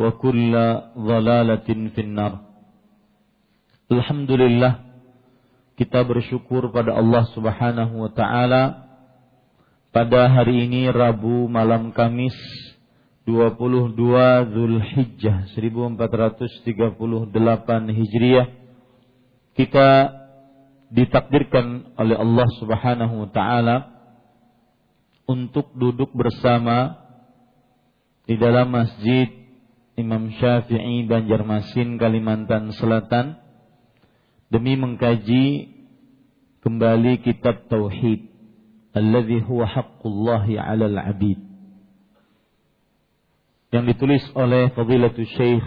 Wa kulla dhalalatin finnar. Alhamdulillah kita bersyukur pada Allah Subhanahu wa taala pada hari ini Rabu malam Kamis 22 Zulhijjah 1438 Hijriah kita ditakdirkan oleh Allah Subhanahu wa taala untuk duduk bersama di dalam masjid Imam Syafi'i Banjarmasin Kalimantan Selatan demi mengkaji kembali kitab tauhid alladhi huwa haqqullahi 'alal 'abid yang ditulis oleh Fadilatul Syekh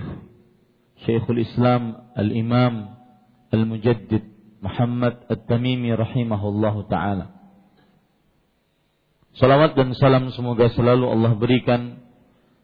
Syekhul Islam Al-Imam Al-Mujaddid Muhammad At-Tamimi rahimahullahu taala. Salawat dan salam semoga selalu Allah berikan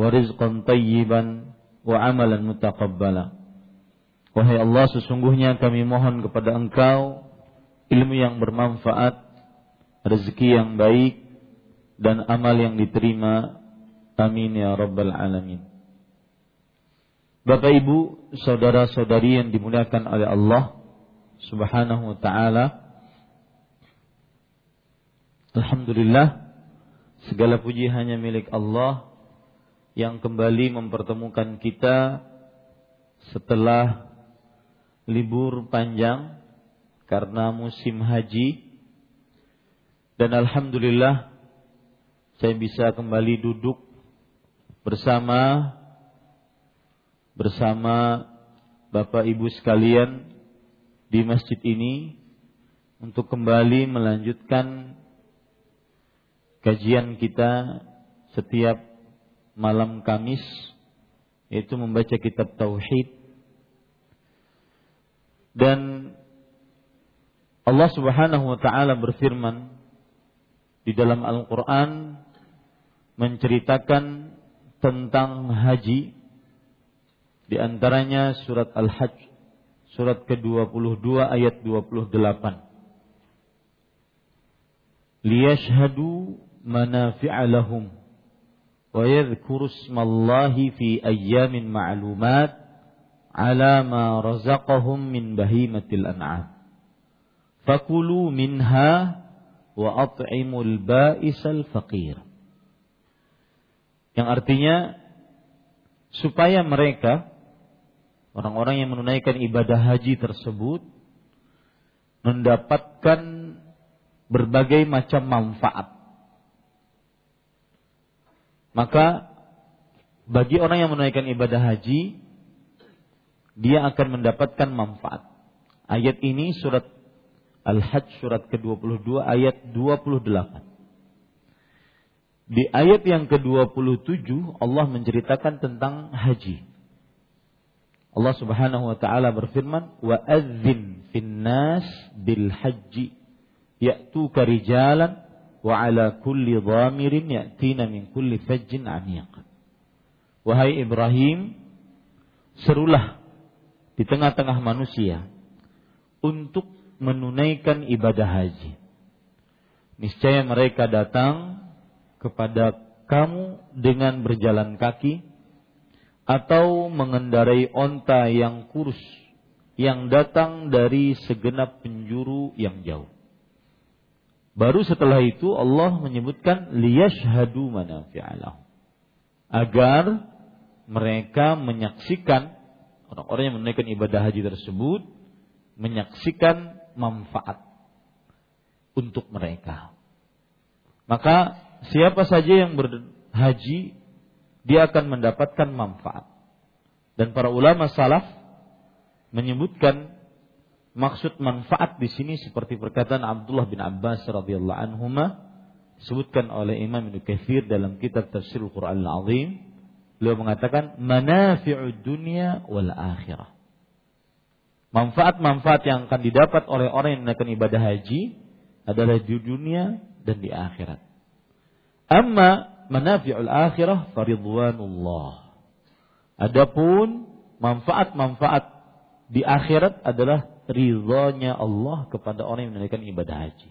wa rizqan tayyiban wa amalan mutaqabbala. Wahai Allah, sesungguhnya kami mohon kepada Engkau ilmu yang bermanfaat, rezeki yang baik, dan amal yang diterima. Amin ya Rabbal Alamin. Bapak Ibu, saudara-saudari yang dimuliakan oleh Allah Subhanahu wa taala. Alhamdulillah, segala puji hanya milik Allah yang kembali mempertemukan kita setelah libur panjang karena musim haji. Dan alhamdulillah saya bisa kembali duduk bersama bersama Bapak Ibu sekalian di masjid ini untuk kembali melanjutkan kajian kita setiap malam Kamis yaitu membaca kitab tauhid. Dan Allah Subhanahu wa taala berfirman di dalam Al-Qur'an menceritakan tentang haji di antaranya surat Al-Hajj surat ke-22 ayat 28 liyashhadu manafi'a lahum wa yadhkuru ismallahi fi ayyamin ma'lumat ala ma razaqahum min bahimatil an'am. Fakulu minha wa at'imul ba'isal faqir. Yang artinya supaya mereka orang-orang yang menunaikan ibadah haji tersebut mendapatkan berbagai macam manfaat. Maka bagi orang yang menunaikan ibadah haji, dia akan mendapatkan manfaat. Ayat ini surat Al-Hajj surat ke-22 ayat 28. Di ayat yang ke-27 Allah menceritakan tentang haji. Allah Subhanahu wa taala berfirman, "Wa adzin fin nas bil haji ya'tuka rijalan wa ala kulli dhamirin ya'tina min kulli fajjin 'amiq." Wahai Ibrahim, serulah di tengah-tengah manusia untuk menunaikan ibadah haji. Niscaya mereka datang kepada kamu dengan berjalan kaki atau mengendarai onta yang kurus yang datang dari segenap penjuru yang jauh. Baru setelah itu Allah menyebutkan liyashhadu manafi'alahu agar mereka menyaksikan orang-orang yang menunaikan ibadah haji tersebut menyaksikan manfaat untuk mereka. Maka siapa saja yang berhaji dia akan mendapatkan manfaat. Dan para ulama salaf menyebutkan maksud manfaat di sini seperti perkataan Abdullah bin Abbas radhiyallahu anhuma disebutkan oleh Imam Ibnu Katsir dalam kitab Tafsir Al-Qur'an Al-Azim beliau mengatakan manafi'ud dunya wal akhirah. Manfaat-manfaat yang akan didapat oleh orang yang melakukan ibadah haji adalah di dunia dan di akhirat. Amma manafi'ul akhirah faridwanullah adapun manfaat-manfaat di akhirat adalah ridhonya Allah kepada orang yang menunaikan ibadah haji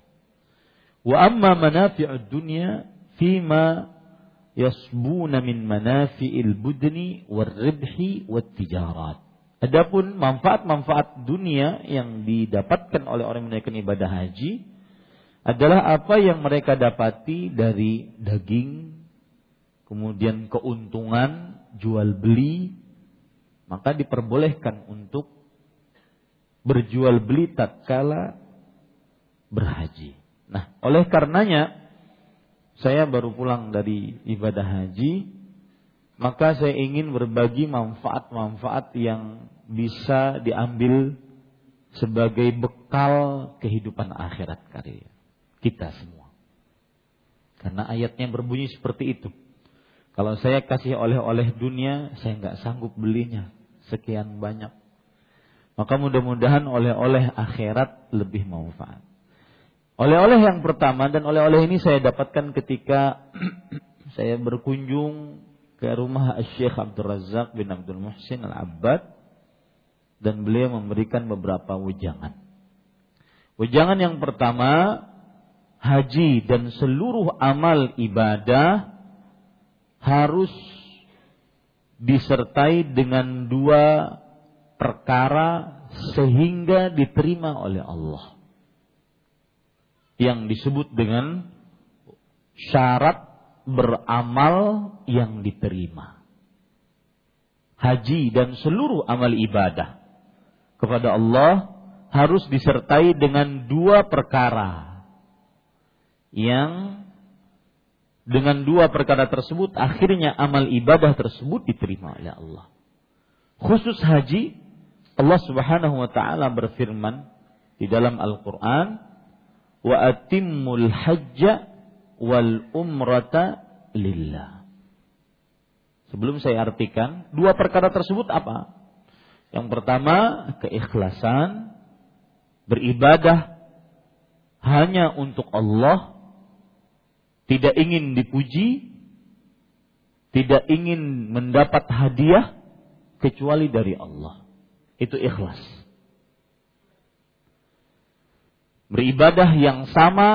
Wa amma manafi'ud dunya fima yasbuna min manafi'il budni warribhi tijarat. Adapun manfaat-manfaat dunia yang didapatkan oleh orang yang menunaikan ibadah haji adalah apa yang mereka dapati dari daging, kemudian keuntungan, jual beli, maka diperbolehkan untuk berjual beli tatkala berhaji. Nah, oleh karenanya saya baru pulang dari ibadah haji, maka saya ingin berbagi manfaat-manfaat yang bisa diambil sebagai bekal kehidupan akhirat kalian kita semua. Karena ayatnya berbunyi seperti itu. Kalau saya kasih oleh-oleh dunia, saya nggak sanggup belinya sekian banyak. Maka mudah-mudahan oleh-oleh akhirat lebih manfaat. Oleh-oleh yang pertama dan oleh-oleh ini saya dapatkan ketika saya berkunjung ke rumah Syekh Abdul Razak bin Abdul Muhsin Al-Abbad dan beliau memberikan beberapa wejangan. Wejangan yang pertama, haji dan seluruh amal ibadah harus disertai dengan dua perkara sehingga diterima oleh Allah yang disebut dengan syarat beramal yang diterima. Haji dan seluruh amal ibadah kepada Allah harus disertai dengan dua perkara yang dengan dua perkara tersebut akhirnya amal ibadah tersebut diterima oleh Allah. Khusus haji Allah Subhanahu wa taala berfirman di dalam Al-Qur'an wa atimmul hajja wal umrata lillah. Sebelum saya artikan, dua perkara tersebut apa? Yang pertama, keikhlasan beribadah hanya untuk Allah, tidak ingin dipuji, tidak ingin mendapat hadiah kecuali dari Allah. Itu ikhlas beribadah yang sama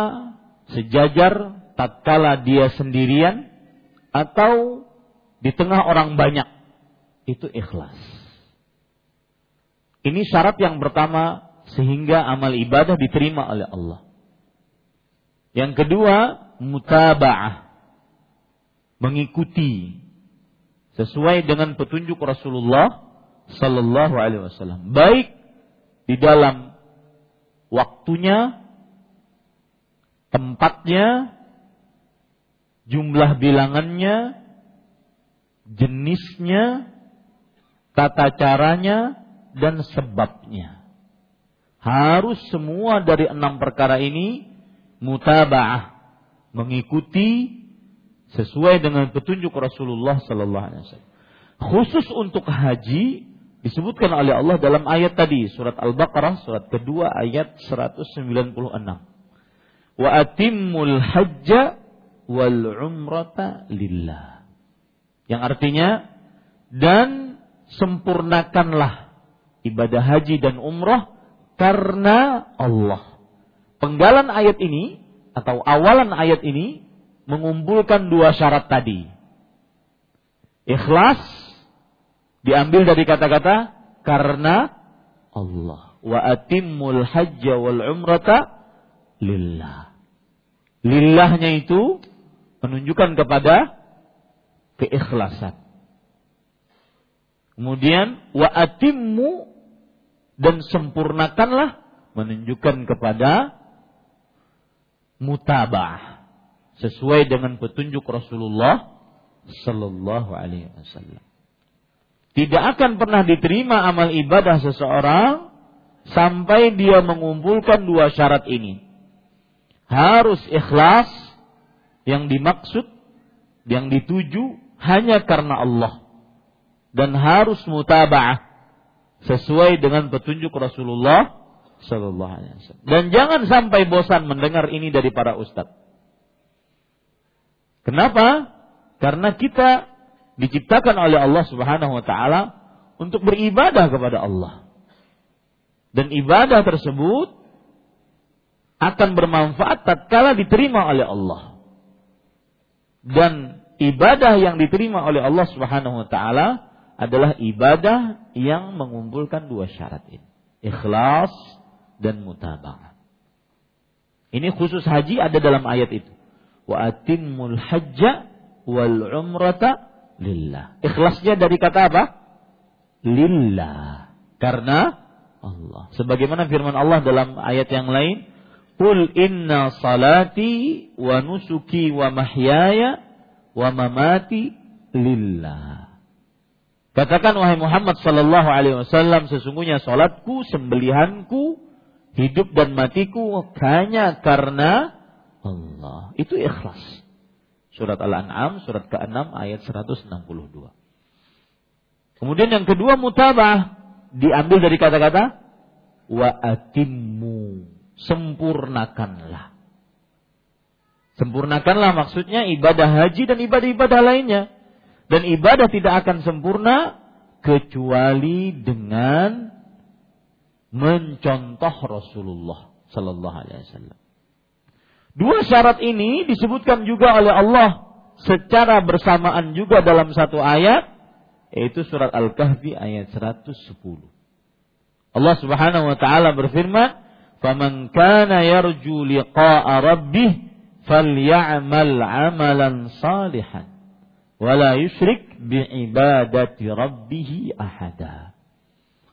sejajar tatkala dia sendirian atau di tengah orang banyak itu ikhlas. Ini syarat yang pertama sehingga amal ibadah diterima oleh Allah. Yang kedua, mutaba'ah. Mengikuti sesuai dengan petunjuk Rasulullah sallallahu alaihi wasallam. Baik di dalam waktunya, tempatnya, jumlah bilangannya, jenisnya, tata caranya, dan sebabnya. Harus semua dari enam perkara ini mutaba'ah, mengikuti sesuai dengan petunjuk Rasulullah sallallahu alaihi wasallam. Khusus untuk haji disebutkan oleh Allah dalam ayat tadi surat Al-Baqarah surat kedua ayat 196. Wa atimmul hajja wal umrata lillah. Yang artinya dan sempurnakanlah ibadah haji dan umrah karena Allah. Penggalan ayat ini atau awalan ayat ini mengumpulkan dua syarat tadi. Ikhlas diambil dari kata-kata karena Allah. Wa atimmul hajja wal umrata lillah. Lillahnya itu menunjukkan kepada keikhlasan. Kemudian wa atimmu dan sempurnakanlah menunjukkan kepada mutabah sesuai dengan petunjuk Rasulullah sallallahu alaihi wasallam. Tidak akan pernah diterima amal ibadah seseorang sampai dia mengumpulkan dua syarat ini. Harus ikhlas yang dimaksud yang dituju hanya karena Allah dan harus mutabah sesuai dengan petunjuk Rasulullah Sallallahu Alaihi Wasallam. Dan jangan sampai bosan mendengar ini dari para ustadz. Kenapa? Karena kita diciptakan oleh Allah Subhanahu Wa Taala untuk beribadah kepada Allah. Dan ibadah tersebut akan bermanfaat tatkala diterima oleh Allah. Dan ibadah yang diterima oleh Allah Subhanahu wa taala adalah ibadah yang mengumpulkan dua syarat ini. Ikhlas dan mutaba'ah. Ini khusus haji ada dalam ayat itu. Wa atimmul hajja wal umrata lillah. Ikhlasnya dari kata apa? Lillah. Karena Allah. Sebagaimana firman Allah dalam ayat yang lain, "Qul inna salati wa nusuki wa mahyaya wa mamati lillah." Katakan wahai Muhammad sallallahu alaihi wasallam sesungguhnya salatku, sembelihanku, hidup dan matiku hanya karena Allah. Itu ikhlas. Surat Al-An'am surat ke-6 ayat 162. Kemudian yang kedua mutabah diambil dari kata-kata wa atimmu sempurnakanlah. Sempurnakanlah maksudnya ibadah haji dan ibadah-ibadah lainnya. Dan ibadah tidak akan sempurna kecuali dengan mencontoh Rasulullah sallallahu alaihi wasallam. Dua syarat ini disebutkan juga oleh Allah secara bersamaan juga dalam satu ayat yaitu surat Al-Kahfi ayat 110. Allah Subhanahu wa taala berfirman, "Faman kana yarju liqa'a rabbih falyamal 'amalan salihan wa la yusyrik bi'ibadati rabbih ahada."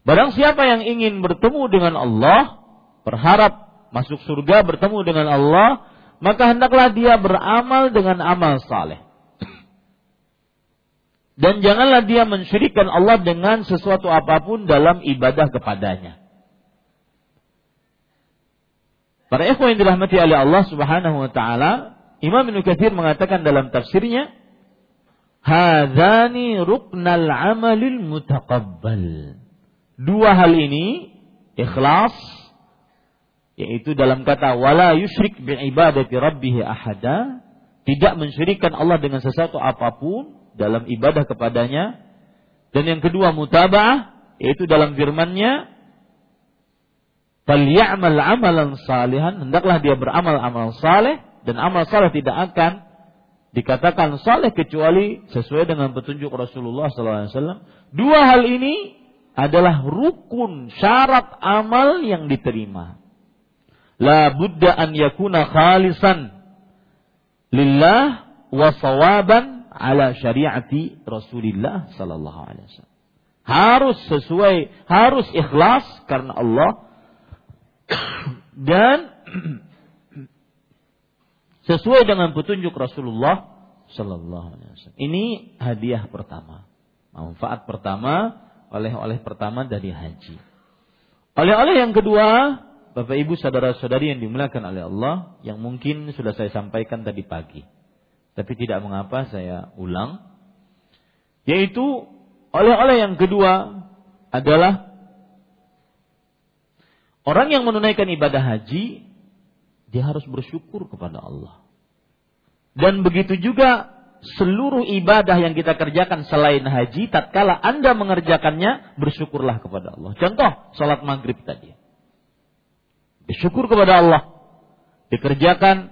Barang siapa yang ingin bertemu dengan Allah, berharap masuk surga bertemu dengan Allah, maka hendaklah dia beramal dengan amal saleh. Dan janganlah dia mensyirikkan Allah dengan sesuatu apa pun dalam ibadah kepadanya. Para ikhwan yang dirahmati oleh Allah Subhanahu wa taala, Imam Ibnu Katsir mengatakan dalam tafsirnya, "Hadzani ruknal amalil mutaqabbal." Dua hal ini ikhlas yaitu dalam kata wala yusyrik bi ibadati rabbih ahada tidak mensyirikkan Allah dengan sesuatu apa pun dalam ibadah kepadanya dan yang kedua mutaba'ah yaitu dalam firman-Nya falyamal amalan salihan hendaklah dia beramal amal saleh dan amal saleh tidak akan dikatakan saleh kecuali sesuai dengan petunjuk Rasulullah SAW. Dua hal ini adalah rukun syarat amal yang diterima. La budda an yakuna khalisan lillah wa sawaban ala syariati Rasulillah sallallahu alaihi wasallam. Harus sesuai, harus ikhlas karena Allah dan sesuai dengan petunjuk Rasulullah sallallahu alaihi wasallam. Ini hadiah pertama. Manfaat pertama oleh-oleh pertama dari haji. Oleh-oleh yang kedua, Bapak Ibu saudara-saudari yang dimuliakan oleh Allah, yang mungkin sudah saya sampaikan tadi pagi. Tapi tidak mengapa saya ulang. Yaitu oleh-oleh yang kedua adalah orang yang menunaikan ibadah haji, dia harus bersyukur kepada Allah. Dan begitu juga seluruh ibadah yang kita kerjakan selain haji, tatkala Anda mengerjakannya, bersyukurlah kepada Allah. Contoh, sholat maghrib tadi. Bersyukur kepada Allah. Dikerjakan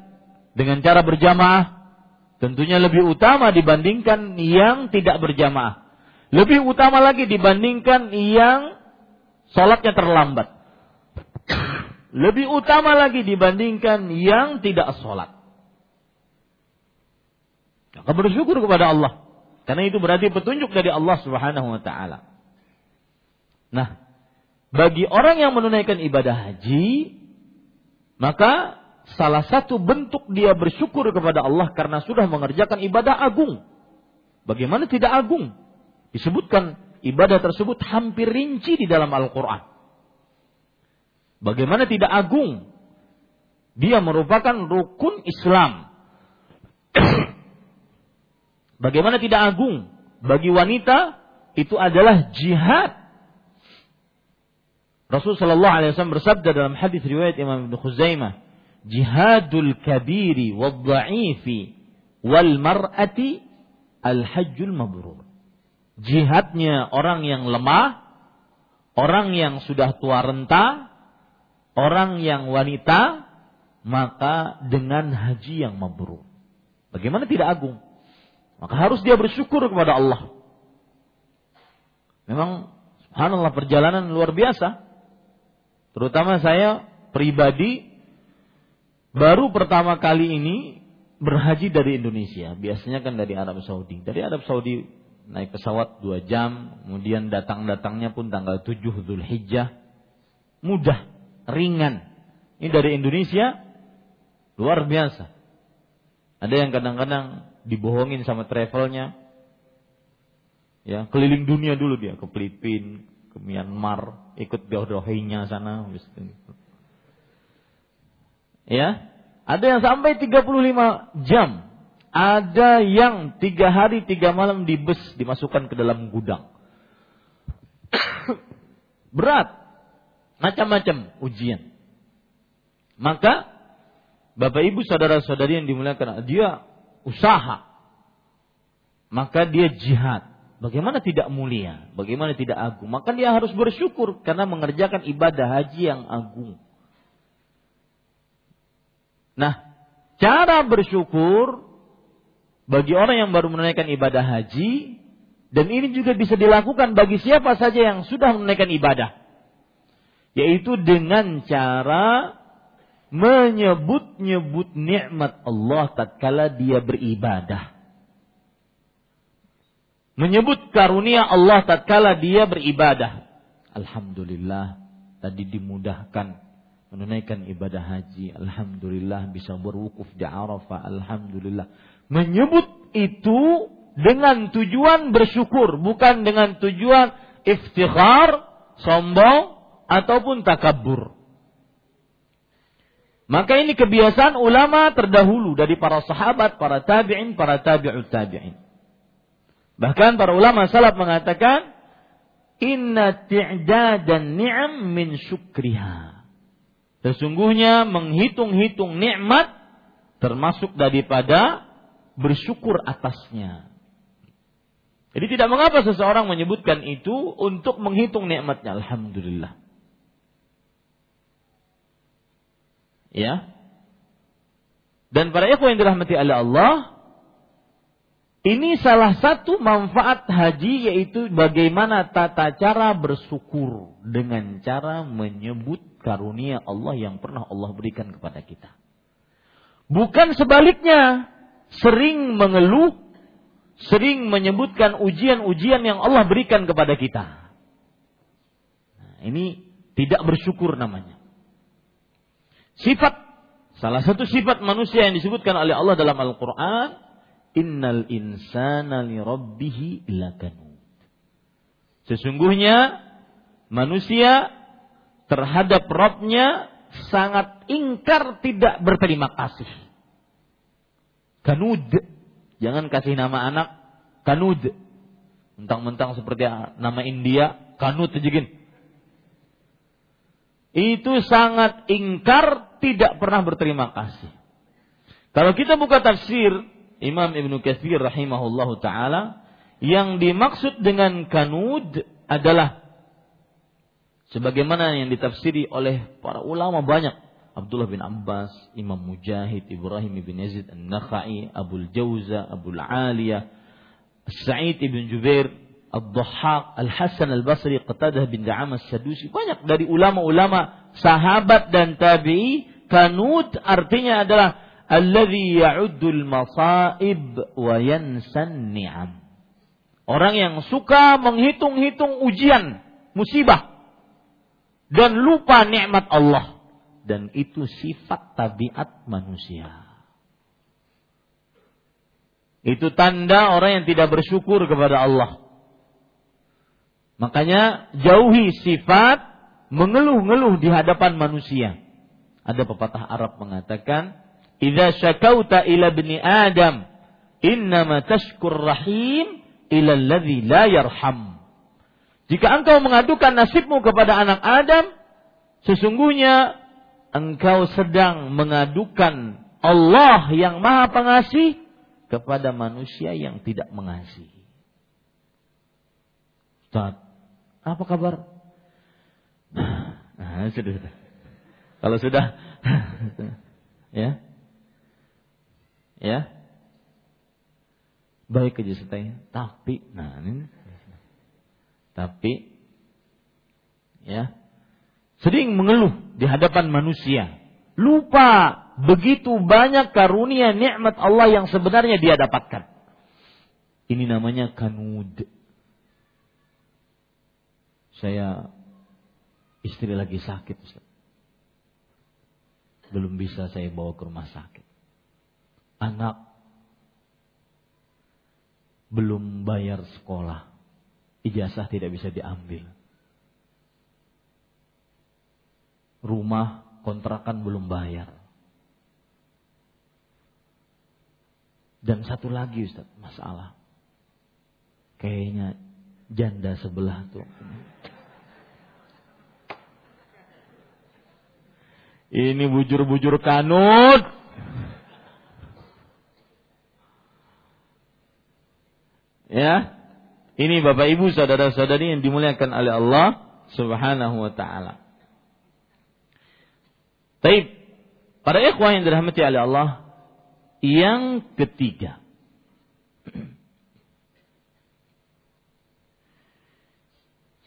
dengan cara berjamaah, tentunya lebih utama dibandingkan yang tidak berjamaah. Lebih utama lagi dibandingkan yang sholatnya terlambat. Lebih utama lagi dibandingkan yang tidak sholat. Maka bersyukur kepada Allah. Karena itu berarti petunjuk dari Allah Subhanahu wa taala. Nah, bagi orang yang menunaikan ibadah haji, maka salah satu bentuk dia bersyukur kepada Allah karena sudah mengerjakan ibadah agung. Bagaimana tidak agung? Disebutkan ibadah tersebut hampir rinci di dalam Al-Quran. Bagaimana tidak agung? Dia merupakan rukun Islam. Bagaimana tidak agung bagi wanita itu adalah jihad. Rasul sallallahu alaihi wasallam bersabda dalam hadis riwayat Imam Ibnu Khuzaimah, "Jihadul kabiri wad dha'ifi wal mar'ati al hajjul mabrur." Jihadnya orang yang lemah, orang yang sudah tua renta, orang yang wanita, maka dengan haji yang mabrur. Bagaimana tidak agung? Maka harus dia bersyukur kepada Allah. Memang subhanallah perjalanan luar biasa. Terutama saya pribadi baru pertama kali ini berhaji dari Indonesia. Biasanya kan dari Arab Saudi. Dari Arab Saudi naik pesawat dua jam, kemudian datang-datangnya pun tanggal 7 Hijjah. Mudah, ringan. Ini dari Indonesia luar biasa. Ada yang kadang-kadang dibohongin sama travelnya. Ya, keliling dunia dulu dia ke Filipina, ke Myanmar, ikut Rohingya sana. Ya, ada yang sampai 35 jam. Ada yang tiga hari tiga malam di bus dimasukkan ke dalam gudang. Berat, macam-macam ujian. Maka Bapak Ibu saudara-saudari yang dimuliakan, dia usaha, maka dia jihad. Bagaimana tidak mulia? Bagaimana tidak agung? Maka dia harus bersyukur karena mengerjakan ibadah haji yang agung. Nah, cara bersyukur bagi orang yang baru menunaikan ibadah haji dan ini juga bisa dilakukan bagi siapa saja yang sudah menunaikan ibadah. Yaitu dengan cara menyebut-nyebut nikmat Allah tatkala dia beribadah. Menyebut karunia Allah tatkala dia beribadah. Alhamdulillah tadi dimudahkan menunaikan ibadah haji. Alhamdulillah bisa berwukuf di Arafah. Alhamdulillah. Menyebut itu dengan tujuan bersyukur, bukan dengan tujuan iftikhar, sombong ataupun takabur. Maka ini kebiasaan ulama terdahulu dari para sahabat, para tabi'in, para tabi'ut tabi'in. Bahkan para ulama salaf mengatakan, Inna ti'dadan ni'am min syukriha. Sesungguhnya menghitung-hitung nikmat termasuk daripada bersyukur atasnya. Jadi tidak mengapa seseorang menyebutkan itu untuk menghitung nikmatnya. Alhamdulillah. Ya. Dan para ikhwan yang dirahmati Allah, Ini salah satu manfaat haji yaitu bagaimana tata cara bersyukur dengan cara menyebut karunia Allah yang pernah Allah berikan kepada kita. Bukan sebaliknya, sering mengeluh, sering menyebutkan ujian-ujian yang Allah berikan kepada kita. Nah, ini tidak bersyukur namanya. Sifat salah satu sifat manusia yang disebutkan oleh Allah dalam Al-Qur'an innal insana li rabbih lakanud. Sesungguhnya manusia terhadap Robnya sangat ingkar tidak berterima kasih. Kanud. Jangan kasih nama anak Kanud. Mentang-mentang seperti nama India, Kanud aja Itu sangat ingkar tidak pernah berterima kasih. Kalau kita buka tafsir Imam Ibnu Katsir rahimahullahu taala yang dimaksud dengan kanud adalah sebagaimana yang ditafsiri oleh para ulama banyak. Abdullah bin Abbas, Imam Mujahid, Ibrahim bin Yazid An-Nakhai, Abu Jauza, Abu Aliyah, Sa'id bin Jubair, Ad-Dhahhak, Al-Hasan Al-Basri, Qatadah bin Da'am As-Sadusi, banyak dari ulama-ulama sahabat dan tabi'i, kanud artinya adalah alladhi ya'uddul masaib wa yansan ni'am. Orang yang suka menghitung-hitung ujian, musibah dan lupa nikmat Allah dan itu sifat tabiat manusia. Itu tanda orang yang tidak bersyukur kepada Allah. Makanya jauhi sifat mengeluh-ngeluh di hadapan manusia. Ada pepatah Arab mengatakan, Idza syakauta ila bni Adam, innama tashkur rahim ila alladhi la yarham. Jika engkau mengadukan nasibmu kepada anak Adam, sesungguhnya engkau sedang mengadukan Allah yang Maha Pengasih kepada manusia yang tidak mengasihi. Ustaz, apa kabar? Nah, sudah. Kalau sudah, ya, ya. Baik aja setanya tapi nah ini. Tapi ya. Sering mengeluh di hadapan manusia. Lupa begitu banyak karunia nikmat Allah yang sebenarnya dia dapatkan. Ini namanya kanud saya istri lagi sakit Ustaz. belum bisa saya bawa ke rumah sakit anak belum bayar sekolah, ijazah tidak bisa diambil. Rumah kontrakan belum bayar. Dan satu lagi Ustaz, masalah. Kayaknya janda sebelah tuh. Ini bujur-bujur kanut. Ya. Ini Bapak Ibu saudara-saudari yang dimuliakan oleh Allah Subhanahu wa taala. Baik. Para ikhwah yang dirahmati oleh Allah, yang ketiga.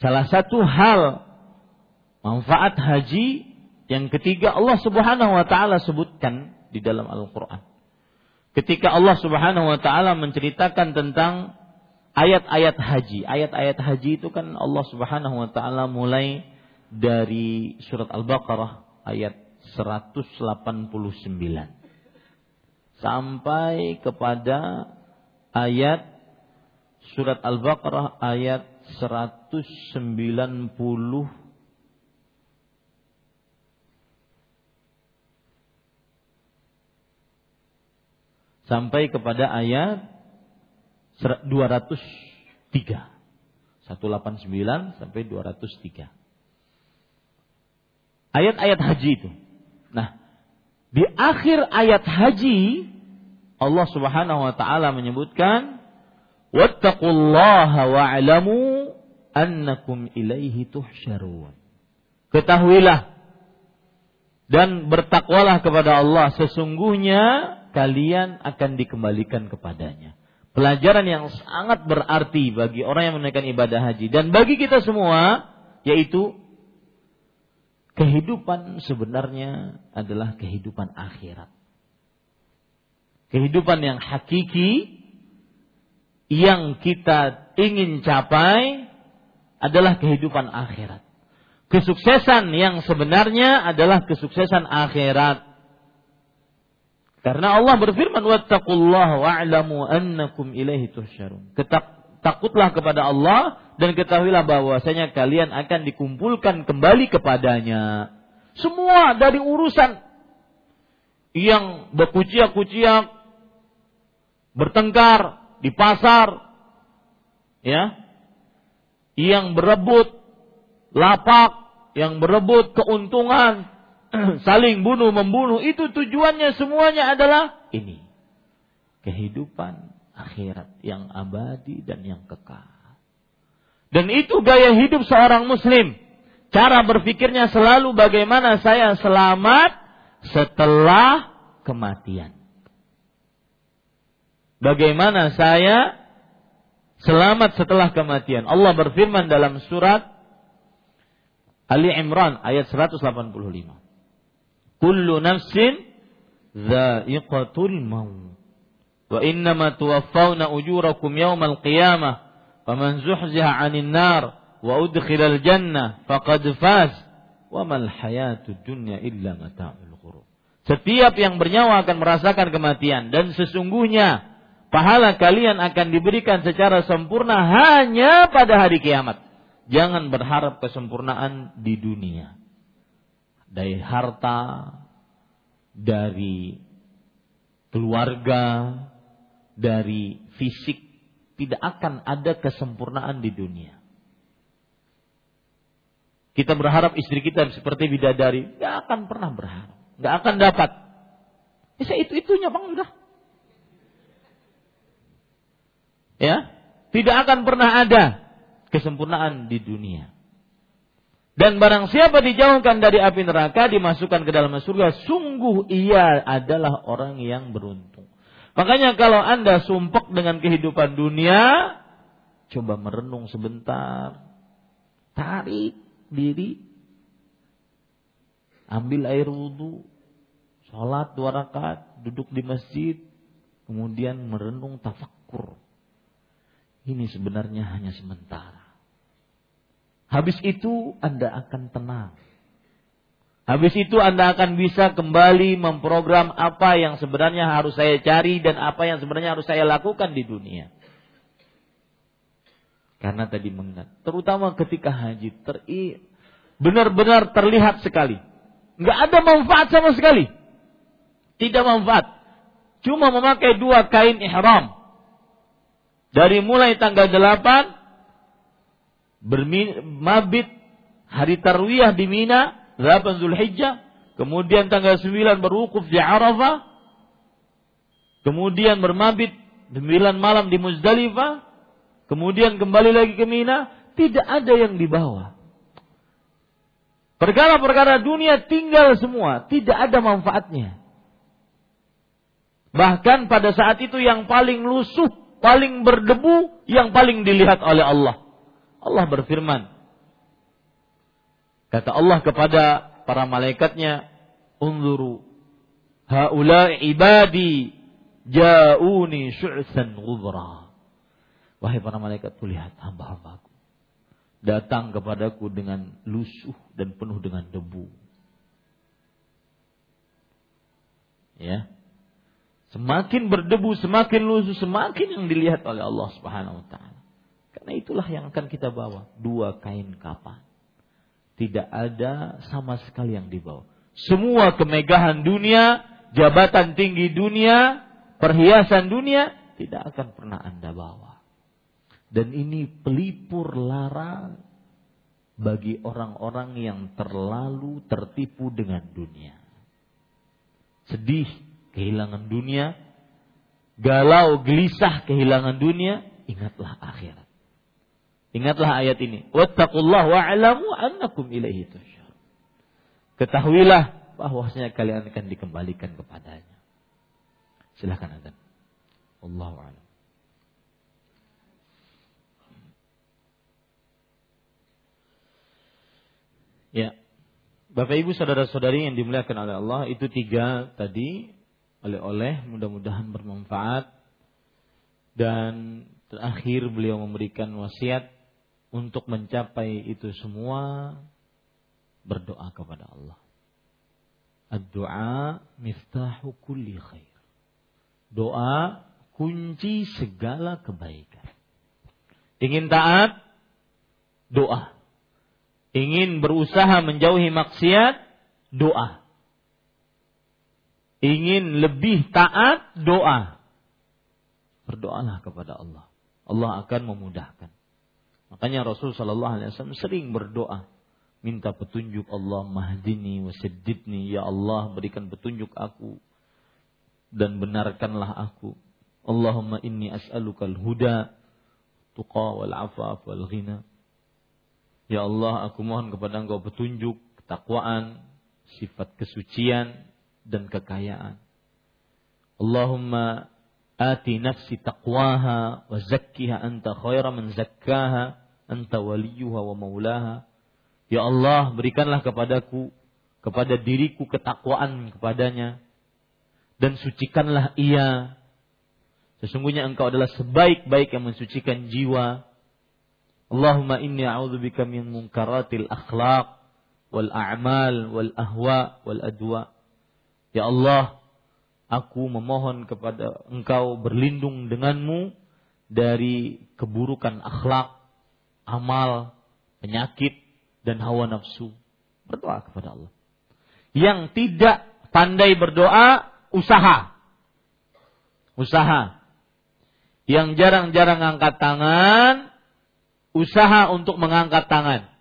Salah satu hal manfaat haji yang ketiga Allah Subhanahu wa taala sebutkan di dalam Al-Qur'an. Ketika Allah Subhanahu wa taala menceritakan tentang ayat-ayat haji. Ayat-ayat haji itu kan Allah Subhanahu wa taala mulai dari surat Al-Baqarah ayat 189 sampai kepada ayat surat Al-Baqarah ayat 190 sampai kepada ayat 203. 189 sampai 203. Ayat-ayat haji itu. Nah, di akhir ayat haji Allah Subhanahu wa taala menyebutkan wattaqullaha wa'lamu annakum ilaihi tuhsyarun. Ketahuilah dan bertakwalah kepada Allah sesungguhnya kalian akan dikembalikan kepadanya Pelajaran yang sangat berarti bagi orang yang menunaikan ibadah haji dan bagi kita semua yaitu kehidupan sebenarnya adalah kehidupan akhirat. Kehidupan yang hakiki yang kita ingin capai adalah kehidupan akhirat. Kesuksesan yang sebenarnya adalah kesuksesan akhirat. Karena Allah berfirman wattaqullaha wa'lamu annakum ilaihi tuhsyarun. Takutlah kepada Allah dan ketahuilah bahwasanya kalian akan dikumpulkan kembali kepadanya. Semua dari urusan yang berkuciak-kuciak, bertengkar di pasar, ya, yang berebut lapak, yang berebut keuntungan, saling bunuh membunuh, itu tujuannya semuanya adalah ini. Kehidupan akhirat yang abadi dan yang kekal. Dan itu gaya hidup seorang muslim. Cara berpikirnya selalu bagaimana saya selamat setelah kematian. Bagaimana saya selamat setelah kematian. Allah berfirman dalam surat Ali Imran ayat 185. Kullu nafsin dha'iqatul maut. Wa innama tuwaffawna ujurakum yawmal qiyamah. Faman zuhziha 'anil nar wa udkhilal jannah faqad faz. Wa mal hayatud dunya illa mata'ul ghurur. Setiap yang bernyawa akan merasakan kematian dan sesungguhnya pahala kalian akan diberikan secara sempurna hanya pada hari kiamat jangan berharap kesempurnaan di dunia. Dari harta, dari keluarga, dari fisik, tidak akan ada kesempurnaan di dunia. Kita berharap istri kita seperti bidadari, nggak akan pernah berharap, nggak akan dapat. Bisa itu itunya bang udah. Ya, tidak akan pernah ada kesempurnaan di dunia. Dan barang siapa dijauhkan dari api neraka dimasukkan ke dalam surga, sungguh ia adalah orang yang beruntung. Makanya kalau Anda sumpek dengan kehidupan dunia, coba merenung sebentar. Tarik diri. Ambil air wudhu. Sholat dua rakaat. Duduk di masjid. Kemudian merenung tafakkur. Ini sebenarnya hanya sementara. Habis itu Anda akan tenang. Habis itu Anda akan bisa kembali memprogram apa yang sebenarnya harus saya cari dan apa yang sebenarnya harus saya lakukan di dunia. Karena tadi mengingat, terutama ketika haji, teri benar-benar terlihat sekali. Nggak ada manfaat sama sekali. Tidak manfaat. Cuma memakai dua kain ihram. Dari mulai tanggal 8 bermabit hari tarwiyah di Mina 8 Zulhijjah kemudian tanggal 9 berwukuf di Arafah kemudian bermabit 9 malam di Muzdalifah kemudian kembali lagi ke Mina tidak ada yang dibawa perkara-perkara dunia tinggal semua tidak ada manfaatnya. Bahkan pada saat itu yang paling lusuh paling berdebu yang paling dilihat oleh Allah Allah berfirman. Kata Allah kepada para malaikatnya, Unzuru haula ibadi ja'uni syu'san ghubra. Wahai para malaikat, lihat hamba-hambaku. Datang kepadaku dengan lusuh dan penuh dengan debu. Ya. Semakin berdebu, semakin lusuh, semakin yang dilihat oleh Allah Subhanahu wa taala. Karena itulah yang akan kita bawa. Dua kain kapan. Tidak ada sama sekali yang dibawa. Semua kemegahan dunia, jabatan tinggi dunia, perhiasan dunia, tidak akan pernah Anda bawa. Dan ini pelipur lara bagi orang-orang yang terlalu tertipu dengan dunia. Sedih kehilangan dunia, galau gelisah kehilangan dunia, ingatlah akhirat. Ingatlah ayat ini. Wattaqullah wa'alamu annakum ilaihi tusyur. Ketahuilah bahwasanya kalian akan dikembalikan kepadanya. Silahkan Adzan. Allahu a'lam. Ya. Bapak Ibu saudara-saudari yang dimuliakan oleh Allah itu tiga tadi oleh-oleh mudah-mudahan bermanfaat dan terakhir beliau memberikan wasiat untuk mencapai itu semua berdoa kepada Allah. Ad-du'a miftahu kulli khair. Doa kunci segala kebaikan. Ingin taat? Doa. Ingin berusaha menjauhi maksiat? Doa. Ingin lebih taat? Doa. Berdoalah kepada Allah. Allah akan memudahkan. Makanya Rasul Shallallahu Alaihi Wasallam sering berdoa minta petunjuk Allah mahdini wasaddidni ya Allah berikan petunjuk aku dan benarkanlah aku. Allahumma inni as'alukal huda tuqa wal afaf wal ghina. Ya Allah aku mohon kepada engkau petunjuk ketakwaan sifat kesucian dan kekayaan. Allahumma ati nafsi taqwaha wa zakkiha anta khaira man zakkaha anta waliyuha wa maulaha Ya Allah, berikanlah kepadaku, kepada diriku ketakwaan kepadanya, dan sucikanlah ia. Sesungguhnya engkau adalah sebaik-baik yang mensucikan jiwa. Allahumma inni a'udzubika min munkaratil akhlaq wal a'mal wal ahwa wal adwa. Ya Allah, aku memohon kepada engkau berlindung denganmu dari keburukan akhlak, amal, penyakit, dan hawa nafsu. Berdoa kepada Allah. Yang tidak pandai berdoa, usaha. Usaha. Yang jarang-jarang angkat tangan, usaha untuk mengangkat tangan.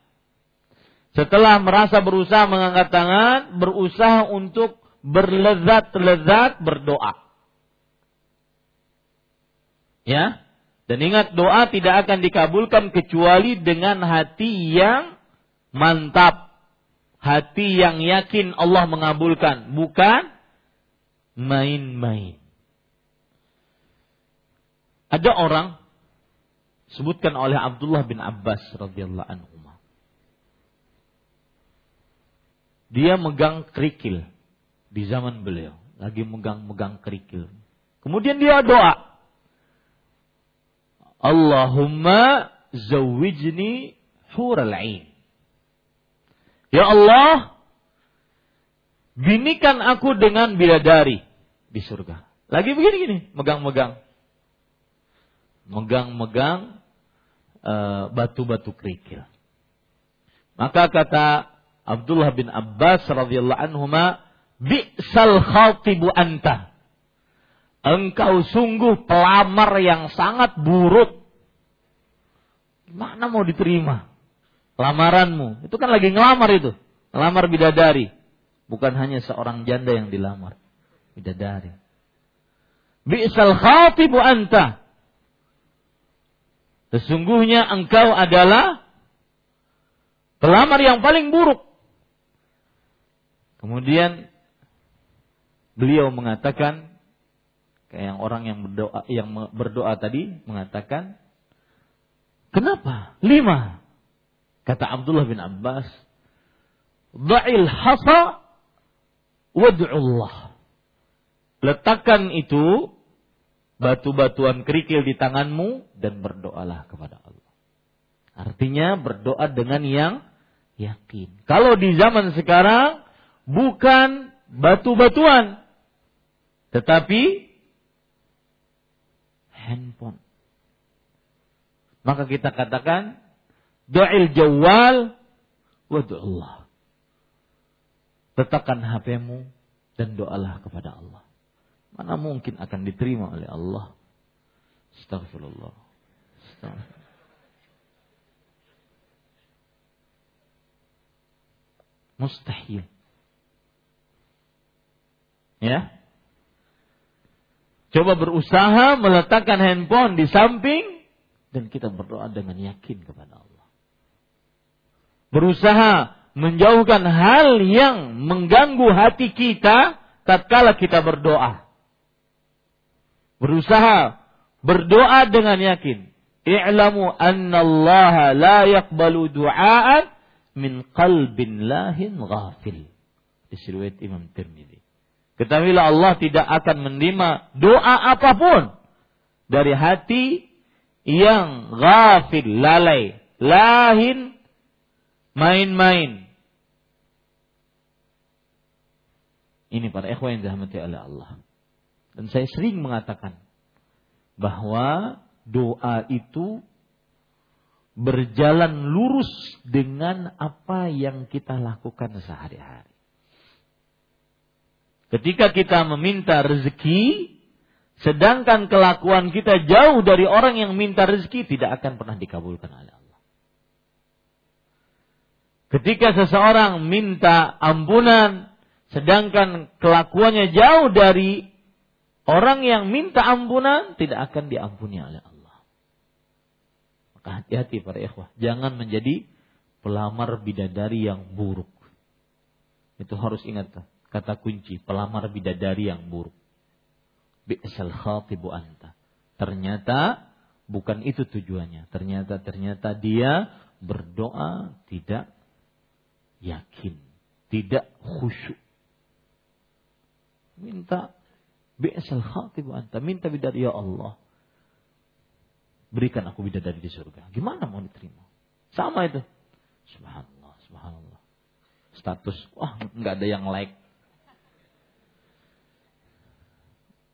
Setelah merasa berusaha mengangkat tangan, berusaha untuk berlezat-lezat berdoa. Ya, dan ingat doa tidak akan dikabulkan kecuali dengan hati yang mantap, hati yang yakin Allah mengabulkan, bukan main-main. Ada orang sebutkan oleh Abdullah bin Abbas radhiyallahu anhu. Dia megang kerikil di zaman beliau, lagi megang-megang kerikil. Kemudian dia doa. Allahumma zawijni hural ain. Ya Allah, binikan aku dengan bidadari di surga. Lagi begini gini, megang-megang. Megang-megang uh, batu-batu kerikil. Maka kata Abdullah bin Abbas radhiyallahu anhu bi'sal khatibu anta. Engkau sungguh pelamar yang sangat buruk. Mana mau diterima? lamaranmu. Itu kan lagi ngelamar itu. Ngelamar bidadari. Bukan hanya seorang janda yang dilamar. Bidadari. Bi'sal khatibu anta. Sesungguhnya engkau adalah pelamar yang paling buruk. Kemudian beliau mengatakan kayak yang orang yang berdoa yang berdoa tadi mengatakan kenapa lima Kata Abdullah bin Abbas, Da'il hasa wad'ullah. Letakkan itu batu-batuan kerikil di tanganmu dan berdoalah kepada Allah. Artinya berdoa dengan yang yakin. Kalau di zaman sekarang bukan batu-batuan tetapi handphone. Maka kita katakan Do'il jawal wa Allah. Letakkan HP-mu dan doalah kepada Allah. Mana mungkin akan diterima oleh Allah? Astagfirullah. Astagfirullah. Mustahil. Ya. Coba berusaha meletakkan handphone di samping dan kita berdoa dengan yakin kepada Allah berusaha menjauhkan hal yang mengganggu hati kita tatkala kita berdoa. Berusaha berdoa dengan yakin. I'lamu anna Allah la yaqbalu du'aan min qalbin lahin ghafil. Disriwayat Imam Tirmidzi. Ketahuilah Allah tidak akan menerima doa apa pun dari hati yang ghafil, lalai, lahin, main-main. Ini para ikhwan yang dirahmati oleh Allah. Dan saya sering mengatakan bahwa doa itu berjalan lurus dengan apa yang kita lakukan sehari-hari. Ketika kita meminta rezeki, sedangkan kelakuan kita jauh dari orang yang minta rezeki, tidak akan pernah dikabulkan oleh Allah. Ketika seseorang minta ampunan, sedangkan kelakuannya jauh dari orang yang minta ampunan, tidak akan diampuni oleh Allah. Maka hati-hati para ikhwah. Jangan menjadi pelamar bidadari yang buruk. Itu harus ingat kata kunci. Pelamar bidadari yang buruk. Bi'sal khatibu anta. Ternyata bukan itu tujuannya. Ternyata ternyata dia berdoa tidak yakin, tidak khusyuk. Minta bi'sal khatibu anta, minta bidadari ya Allah berikan aku bidadari di surga. Gimana mau diterima? Sama itu. Subhanallah, subhanallah. Status, wah nggak ada yang like.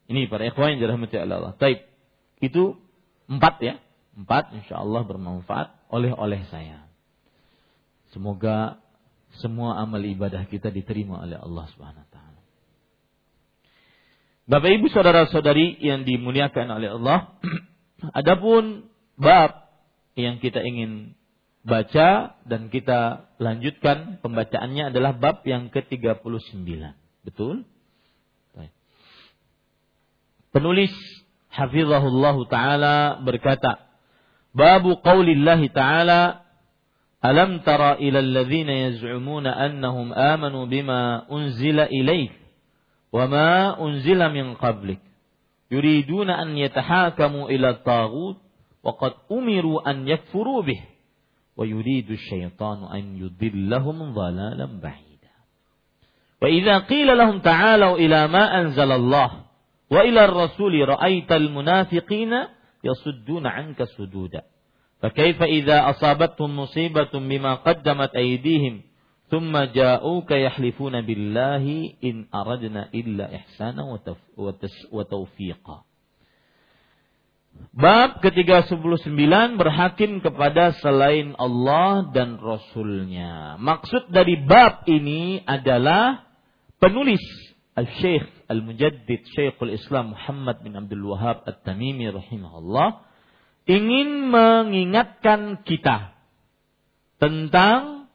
Ini para ikhwan yang dirahmati Allah. Taib. Itu empat ya. Empat insya Allah bermanfaat oleh-oleh saya. Semoga semua amal ibadah kita diterima oleh Allah Subhanahu wa taala. Bapak Ibu saudara-saudari yang dimuliakan oleh Allah, Adapun bab yang kita ingin baca dan kita lanjutkan pembacaannya adalah bab yang ke-39. Betul? Penulis hafizahullah taala berkata, Babu qaulillah taala Alam tara ila alladhina yaz'umuna annahum amanu bima unzila ilaik wa ma unzila min qablik yuriduna an yatahakamu ila taghut wa qad umiru an yakfuru bih wa yuridu syaitanu an yudillahum dhalalan ba'ida wa idza qila lahum ta'alu ila ma anzala Allah wa ila ar-rasul ra'aita al-munafiqina yasudduna 'anka sududa فكيف إذا أصابتهم مصيبة بما قدمت أيديهم ثم جاءوك يحلفون بالله إن أردنا إلا إحسانا وتوفيقا Bab ke-39 berhakim kepada selain Allah dan Rasulnya. Maksud dari bab ini adalah penulis Al-Syeikh Al-Mujaddid Syekhul Islam Muhammad bin Abdul Wahab At-Tamimi rahimahullah ingin mengingatkan kita tentang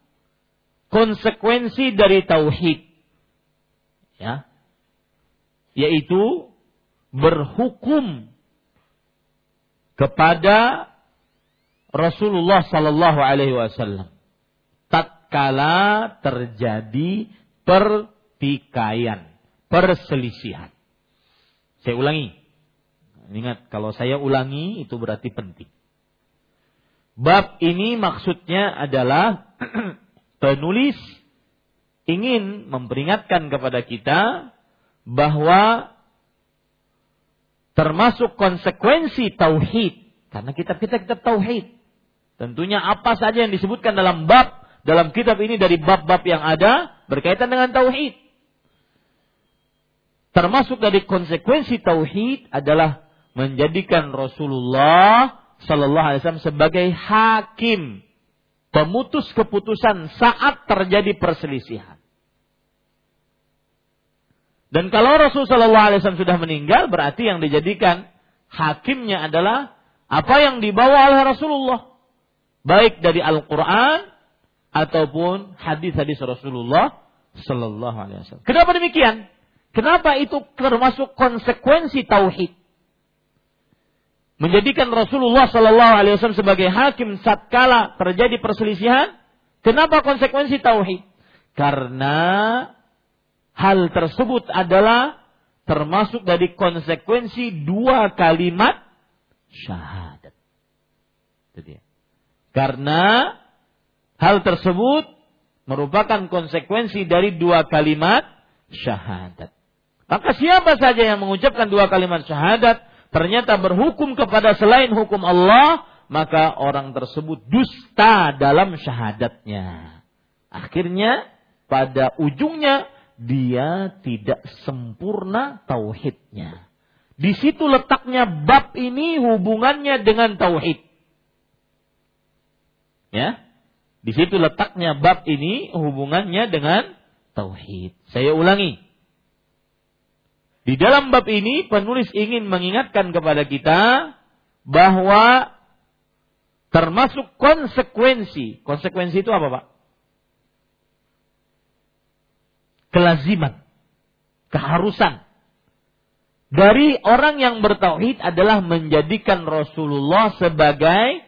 konsekuensi dari tauhid. Ya. Yaitu berhukum kepada Rasulullah sallallahu alaihi wasallam tatkala terjadi pertikaian, perselisihan. Saya ulangi. Ingat, kalau saya ulangi itu berarti penting. Bab ini maksudnya adalah penulis ingin memperingatkan kepada kita bahwa termasuk konsekuensi tauhid karena kitab-kitab kitab tauhid tentunya apa saja yang disebutkan dalam bab dalam kitab ini dari bab-bab yang ada berkaitan dengan tauhid termasuk dari konsekuensi tauhid adalah menjadikan Rasulullah Sallallahu Alaihi Wasallam sebagai hakim pemutus keputusan saat terjadi perselisihan. Dan kalau Rasulullah SAW sudah meninggal, berarti yang dijadikan hakimnya adalah apa yang dibawa oleh Rasulullah. Baik dari Al-Quran ataupun hadis-hadis Rasulullah Sallallahu Alaihi Wasallam. Kenapa demikian? Kenapa itu termasuk konsekuensi tauhid? menjadikan Rasulullah Shallallahu Alaihi Wasallam sebagai hakim satkala terjadi perselisihan. Kenapa konsekuensi tauhid? Karena hal tersebut adalah termasuk dari konsekuensi dua kalimat syahadat. Dia. Karena Hal tersebut merupakan konsekuensi dari dua kalimat syahadat. Maka siapa saja yang mengucapkan dua kalimat syahadat ternyata berhukum kepada selain hukum Allah, maka orang tersebut dusta dalam syahadatnya. Akhirnya pada ujungnya dia tidak sempurna tauhidnya. Di situ letaknya bab ini hubungannya dengan tauhid. Ya. Di situ letaknya bab ini hubungannya dengan tauhid. Saya ulangi. Di dalam bab ini penulis ingin mengingatkan kepada kita bahwa termasuk konsekuensi. Konsekuensi itu apa, Pak? Kelaziman. Keharusan. Dari orang yang bertauhid adalah menjadikan Rasulullah sebagai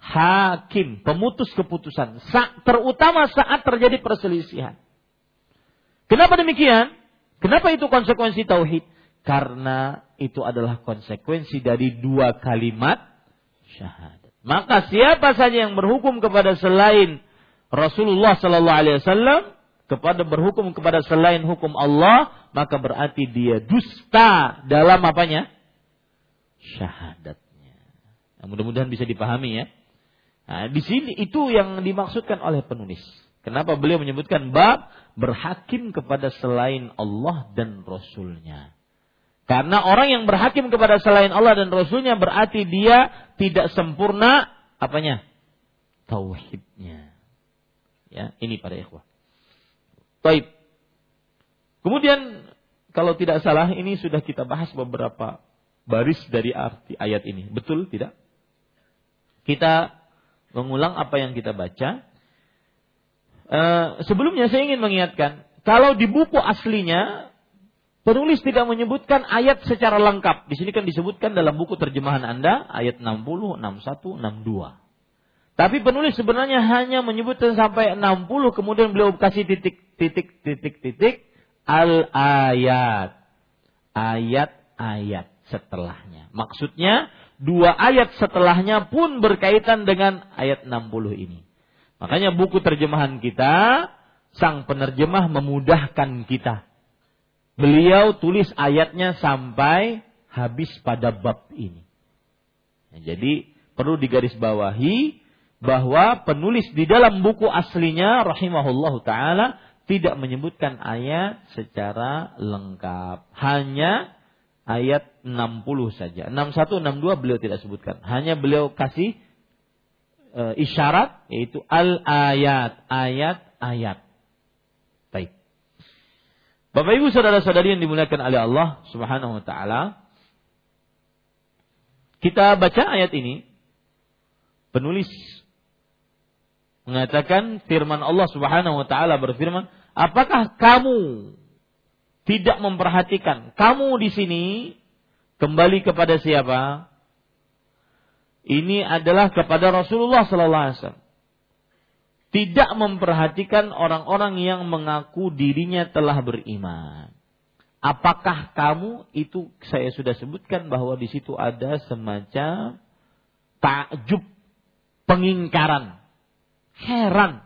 hakim, pemutus keputusan, Sa terutama saat terjadi perselisihan. Kenapa demikian? Kenapa itu konsekuensi tauhid? Karena itu adalah konsekuensi dari dua kalimat syahadat. Maka siapa saja yang berhukum kepada selain Rasulullah Sallallahu Alaihi Wasallam kepada berhukum kepada selain hukum Allah, maka berarti dia dusta dalam apanya? Syahadatnya. Nah, mudah-mudahan bisa dipahami ya. Nah, di sini itu yang dimaksudkan oleh penulis. Kenapa beliau menyebutkan bab berhakim kepada selain Allah dan Rasulnya. Karena orang yang berhakim kepada selain Allah dan Rasulnya berarti dia tidak sempurna apanya? Tauhidnya. Ya, ini para ikhwah. Taib. Kemudian kalau tidak salah ini sudah kita bahas beberapa baris dari arti ayat ini. Betul tidak? Kita mengulang apa yang kita baca. Uh, sebelumnya saya ingin mengingatkan, kalau di buku aslinya penulis tidak menyebutkan ayat secara lengkap. Di sini kan disebutkan dalam buku terjemahan Anda ayat 60, 61, 62. Tapi penulis sebenarnya hanya menyebutkan sampai 60 kemudian beliau kasih titik titik titik titik al ayat. Ayat-ayat setelahnya. Maksudnya dua ayat setelahnya pun berkaitan dengan ayat 60 ini. Makanya buku terjemahan kita, sang penerjemah memudahkan kita. Beliau tulis ayatnya sampai habis pada bab ini. Nah, jadi perlu digarisbawahi bahwa penulis di dalam buku aslinya rahimahullahu taala tidak menyebutkan ayat secara lengkap. Hanya ayat 60 saja. 61 62 beliau tidak sebutkan. Hanya beliau kasih e, isyarat yaitu al ayat, ayat-ayat. Baik. Bapak Ibu saudara-saudari yang dimuliakan oleh Allah Subhanahu wa taala, kita baca ayat ini. Penulis mengatakan firman Allah Subhanahu wa taala berfirman, "Apakah kamu tidak memperhatikan. Kamu di sini kembali kepada siapa? Ini adalah kepada Rasulullah sallallahu alaihi wasallam. Tidak memperhatikan orang-orang yang mengaku dirinya telah beriman. Apakah kamu itu saya sudah sebutkan bahwa di situ ada semacam takjub, pengingkaran, heran.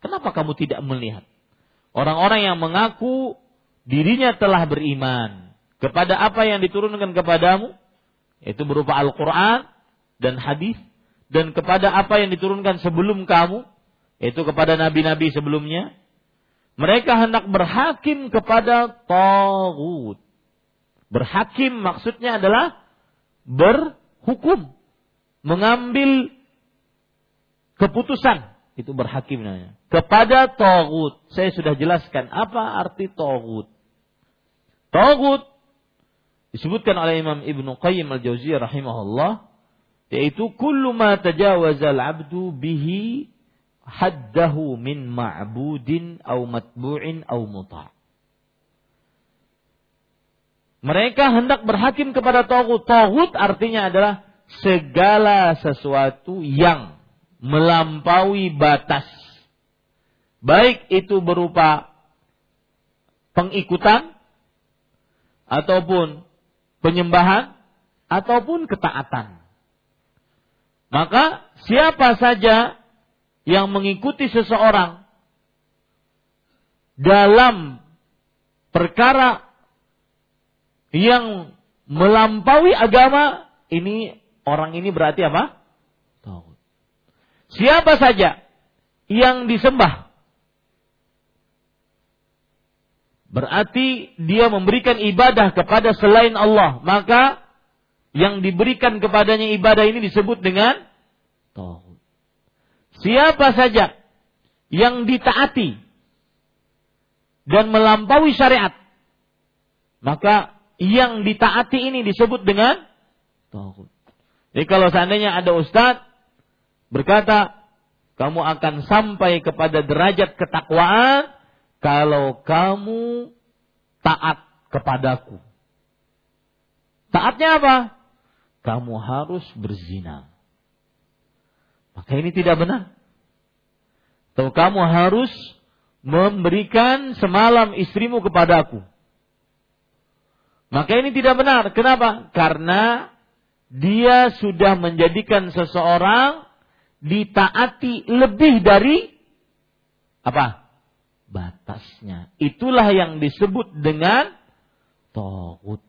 Kenapa kamu tidak melihat orang-orang yang mengaku dirinya telah beriman kepada apa yang diturunkan kepadamu itu berupa Al-Qur'an dan hadis dan kepada apa yang diturunkan sebelum kamu itu kepada nabi-nabi sebelumnya mereka hendak berhakim kepada tagut berhakim maksudnya adalah berhukum mengambil keputusan. Itu berhakim namanya. Kepada tagut saya sudah jelaskan apa arti tagut Tagut disebutkan oleh Imam Ibnu Qayyim al-Jauziyah rahimahullah yaitu kullu ma tajawazal abdu bihi haddahu min ma'budin au matbu'in au muta'. Mereka hendak berhakim kepada tagut. Tagut artinya adalah segala sesuatu yang melampaui batas. Baik itu berupa pengikutan ataupun penyembahan ataupun ketaatan. Maka siapa saja yang mengikuti seseorang dalam perkara yang melampaui agama, ini orang ini berarti apa? Siapa saja yang disembah berarti dia memberikan ibadah kepada selain Allah, maka yang diberikan kepadanya ibadah ini disebut dengan tauhid. Siapa saja yang ditaati dan melampaui syariat, maka yang ditaati ini disebut dengan tauhid. Jadi kalau seandainya ada ustadz berkata, kamu akan sampai kepada derajat ketakwaan kalau kamu taat kepadaku. Taatnya apa? Kamu harus berzina. Maka ini tidak benar. Atau kamu harus memberikan semalam istrimu kepadaku. Maka ini tidak benar. Kenapa? Karena dia sudah menjadikan seseorang ditaati lebih dari apa? Batasnya. Itulah yang disebut dengan togut.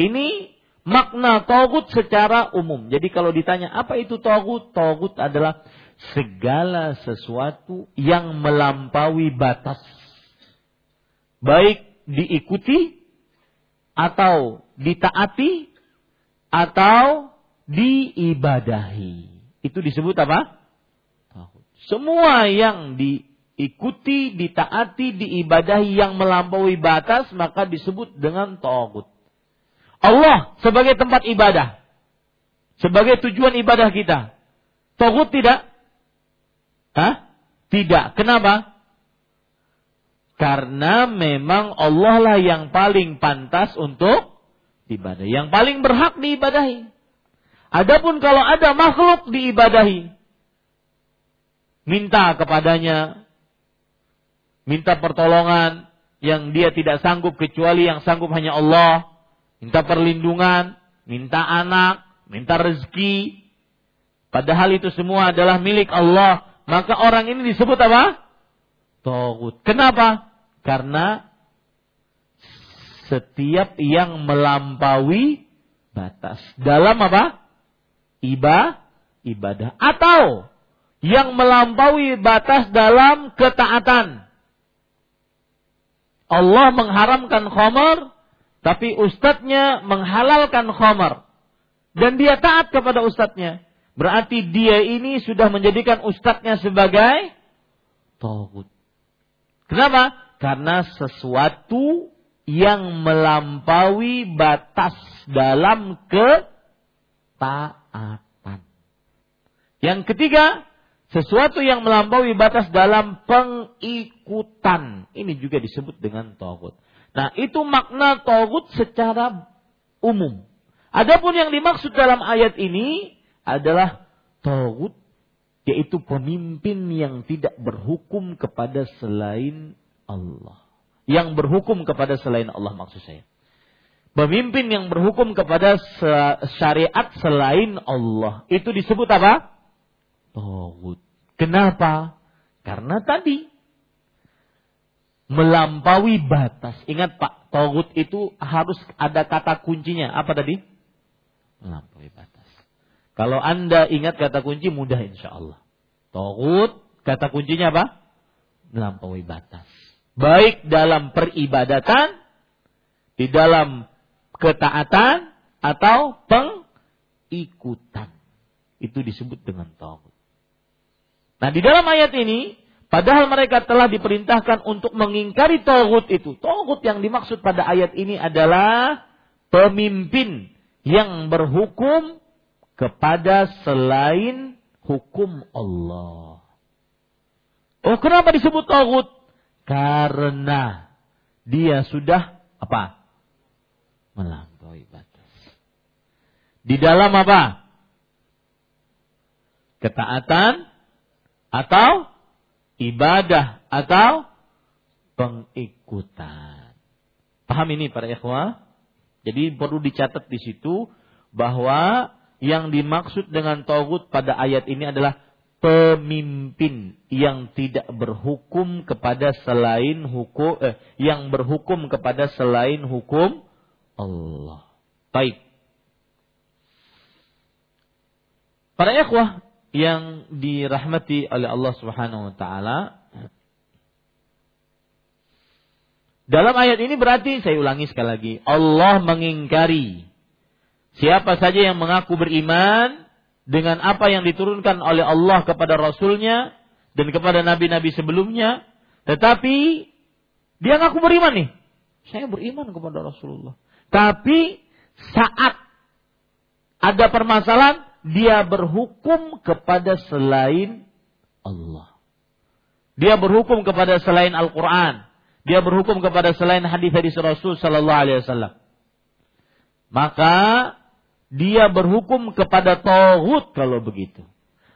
Ini makna togut secara umum. Jadi kalau ditanya apa itu togut? Togut adalah segala sesuatu yang melampaui batas. Baik diikuti atau ditaati atau diibadahi. Itu disebut apa? Semua yang diikuti, ditaati, diibadahi yang melampaui batas maka disebut dengan tauhid. Allah sebagai tempat ibadah. Sebagai tujuan ibadah kita. Tauhid tidak? Hah? Tidak. Kenapa? Karena memang Allah lah yang paling pantas untuk ibadah. Yang paling berhak diibadahi. Adapun kalau ada makhluk diibadahi, minta kepadanya, minta pertolongan yang dia tidak sanggup kecuali yang sanggup hanya Allah, minta perlindungan, minta anak, minta rezeki. Padahal itu semua adalah milik Allah maka orang ini disebut apa? Togut. Kenapa? Karena setiap yang melampaui batas dalam apa? Iba, ibadah atau yang melampaui batas dalam ketaatan. Allah mengharamkan khamar, tapi ustadznya menghalalkan khamar. Dan dia taat kepada ustadznya. Berarti dia ini sudah menjadikan ustadznya sebagai tauhid. Kenapa? Karena sesuatu yang melampaui batas dalam ketaatan. Yang ketiga, sesuatu yang melampaui batas dalam pengikutan. Ini juga disebut dengan tauhid. Nah, itu makna tauhid secara umum. Adapun yang dimaksud dalam ayat ini adalah tauhid yaitu pemimpin yang tidak berhukum kepada selain Allah. Yang berhukum kepada selain Allah maksud saya. Pemimpin yang berhukum kepada syariat selain Allah. Itu disebut apa? Tauhid. Kenapa? Karena tadi melampaui batas. Ingat Pak, tauhid itu harus ada kata kuncinya. Apa tadi? Melampaui batas. Kalau Anda ingat kata kunci mudah insya Allah. Togut, kata kuncinya apa? Melampaui batas. Baik dalam peribadatan, di dalam ketaatan, atau pengikutan. Itu disebut dengan togut. Nah di dalam ayat ini, padahal mereka telah diperintahkan untuk mengingkari togut itu. Togut yang dimaksud pada ayat ini adalah pemimpin yang berhukum kepada selain hukum Allah. Oh, kenapa disebut tauhid? Karena dia sudah apa? Melampaui batas. Di dalam apa? Ketaatan atau ibadah atau pengikutan. Paham ini para ikhwah? Jadi perlu dicatat di situ bahwa yang dimaksud dengan togut pada ayat ini adalah pemimpin yang tidak berhukum kepada selain hukum eh, yang berhukum kepada selain hukum Allah. Baik. Para ikhwah yang dirahmati oleh Allah Subhanahu wa taala dalam ayat ini berarti saya ulangi sekali lagi, Allah mengingkari siapa saja yang mengaku beriman dengan apa yang diturunkan oleh Allah kepada Rasulnya dan kepada nabi-nabi sebelumnya, tetapi dia ngaku beriman nih. Saya beriman kepada Rasulullah. Tapi saat ada permasalahan, dia berhukum kepada selain Allah. Dia berhukum kepada selain Al-Quran. Dia berhukum kepada selain hadis-hadis Rasul Sallallahu Alaihi Wasallam. Maka dia berhukum kepada tauhid kalau begitu.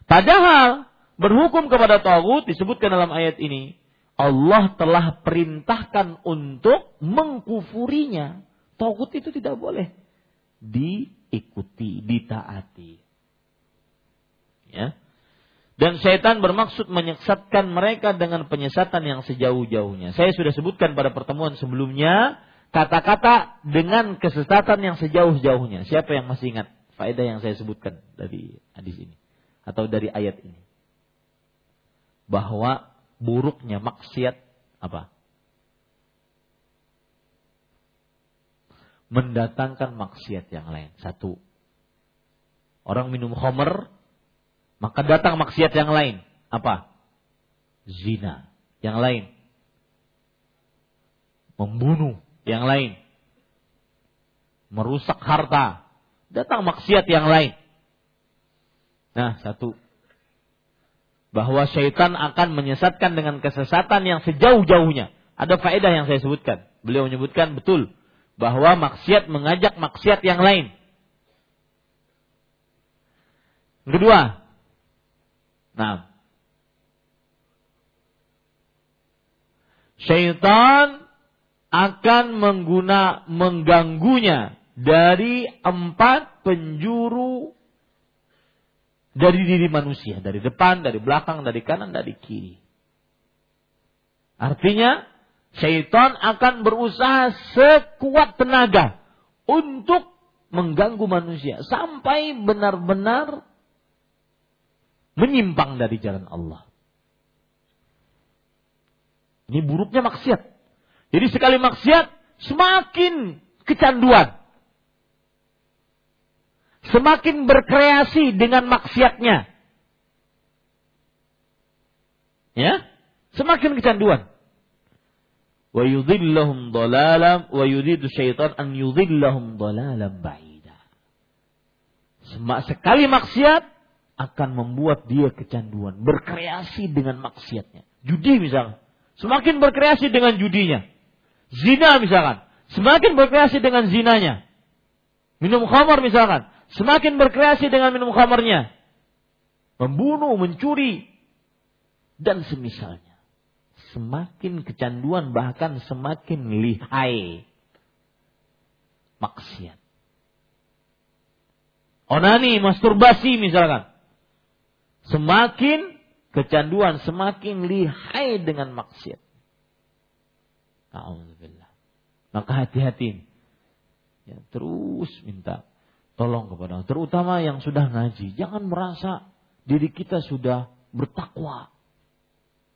Padahal berhukum kepada tauhid disebutkan dalam ayat ini Allah telah perintahkan untuk mengkufurinya. Tauhid itu tidak boleh diikuti, ditaati. Ya. Dan syaitan bermaksud menyesatkan mereka dengan penyesatan yang sejauh-jauhnya. Saya sudah sebutkan pada pertemuan sebelumnya kata-kata dengan kesesatan yang sejauh-jauhnya. Siapa yang masih ingat faedah yang saya sebutkan dari hadis ini atau dari ayat ini? Bahwa buruknya maksiat apa? Mendatangkan maksiat yang lain. Satu. Orang minum khamr, maka datang maksiat yang lain. Apa? Zina. Yang lain. Membunuh yang lain. Merusak harta. Datang maksiat yang lain. Nah, satu. Bahwa syaitan akan menyesatkan dengan kesesatan yang sejauh-jauhnya. Ada faedah yang saya sebutkan. Beliau menyebutkan betul. Bahwa maksiat mengajak maksiat yang lain. Kedua. Nah. Syaitan akan mengguna mengganggunya dari empat penjuru dari diri manusia, dari depan, dari belakang, dari kanan, dari kiri. Artinya, syaitan akan berusaha sekuat tenaga untuk mengganggu manusia sampai benar-benar menyimpang dari jalan Allah. Ini buruknya maksiat. Jadi sekali maksiat semakin kecanduan. Semakin berkreasi dengan maksiatnya. Ya, semakin kecanduan. Wa yudhillahum dalalam wa syaitan an yudhillahum dalalam ba'ida. Sekali maksiat akan membuat dia kecanduan, berkreasi dengan maksiatnya. Judi misalnya, semakin berkreasi dengan judinya. Zina misalkan. Semakin berkreasi dengan zinanya. Minum khamar misalkan. Semakin berkreasi dengan minum khamarnya. Membunuh, mencuri. Dan semisalnya. Semakin kecanduan bahkan semakin lihai. Maksiat. Onani, masturbasi misalkan. Semakin kecanduan, semakin lihai dengan maksiat. Alhamdulillah. Maka hati-hati. Ya, terus minta tolong kepada Allah. Terutama yang sudah ngaji. Jangan merasa diri kita sudah bertakwa.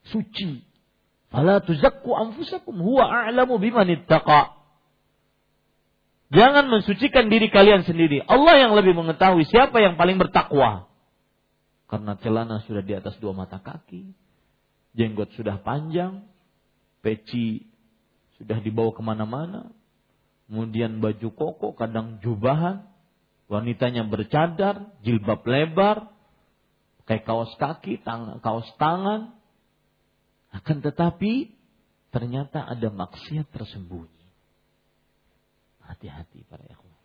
Suci. Fala tuzakku anfusakum huwa a'lamu biman ittaqa. Jangan mensucikan diri kalian sendiri. Allah yang lebih mengetahui siapa yang paling bertakwa. Karena celana sudah di atas dua mata kaki. Jenggot sudah panjang. Peci sudah dibawa ke mana-mana. Kemudian baju koko, kadang jubahan. Wanitanya bercadar, jilbab lebar, kayak kaos kaki, tang kaos tangan. Akan tetapi ternyata ada maksiat tersembunyi. Hati-hati para ikhwan.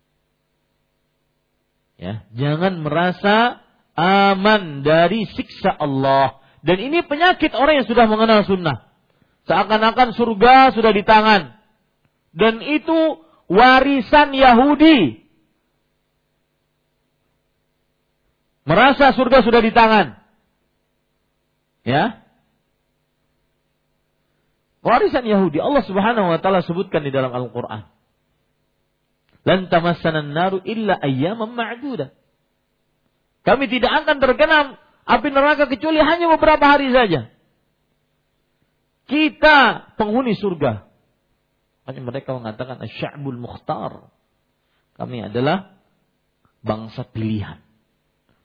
Ya, jangan merasa aman dari siksa Allah. Dan ini penyakit orang yang sudah mengenal sunnah. Seakan-akan surga sudah di tangan. Dan itu warisan Yahudi. Merasa surga sudah di tangan. Ya. Warisan Yahudi Allah Subhanahu wa taala sebutkan di dalam Al-Qur'an. Lan tamassana naru illa ayyaman ma'dudah. Kami tidak akan terkena api neraka kecuali hanya beberapa hari saja. Kita penghuni surga. Hanya mereka mengatakan asy'abul mukhtar. Kami adalah bangsa pilihan.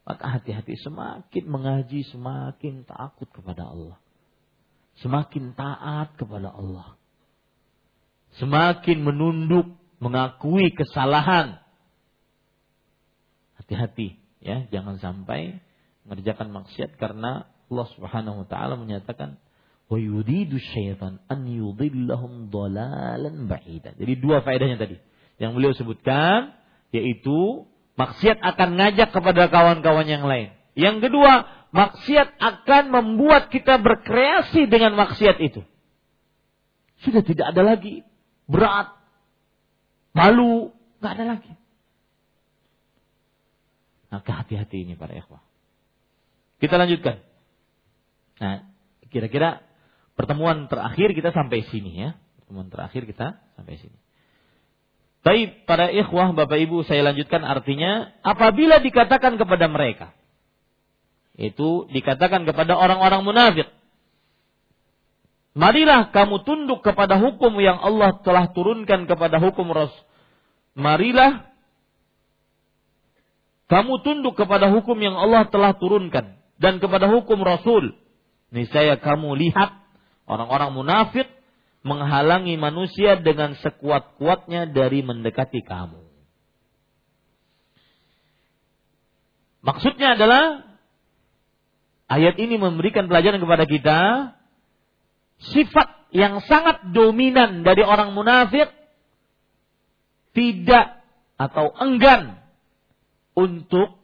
Maka hati-hati semakin mengaji semakin takut kepada Allah. Semakin taat kepada Allah. Semakin menunduk mengakui kesalahan. Hati-hati ya, jangan sampai mengerjakan maksiat karena Allah Subhanahu wa taala menyatakan wa yuridu syaitan an yudillahum dalalan ba'ida. Jadi dua faedahnya tadi yang beliau sebutkan yaitu maksiat akan ngajak kepada kawan-kawan yang lain. Yang kedua, maksiat akan membuat kita berkreasi dengan maksiat itu. Sudah tidak ada lagi berat, malu, nggak ada lagi. Maka hati-hati ini para ikhwah. Kita lanjutkan. Nah, kira-kira pertemuan terakhir kita sampai sini ya. Pertemuan terakhir kita sampai sini. Baik, para ikhwah, Bapak Ibu, saya lanjutkan artinya apabila dikatakan kepada mereka itu dikatakan kepada orang-orang munafik Marilah kamu tunduk kepada hukum yang Allah telah turunkan kepada hukum Rasul. Marilah kamu tunduk kepada hukum yang Allah telah turunkan dan kepada hukum Rasul. Niscaya kamu lihat Orang-orang munafik menghalangi manusia dengan sekuat-kuatnya dari mendekati kamu. Maksudnya adalah ayat ini memberikan pelajaran kepada kita sifat yang sangat dominan dari orang munafik tidak atau enggan untuk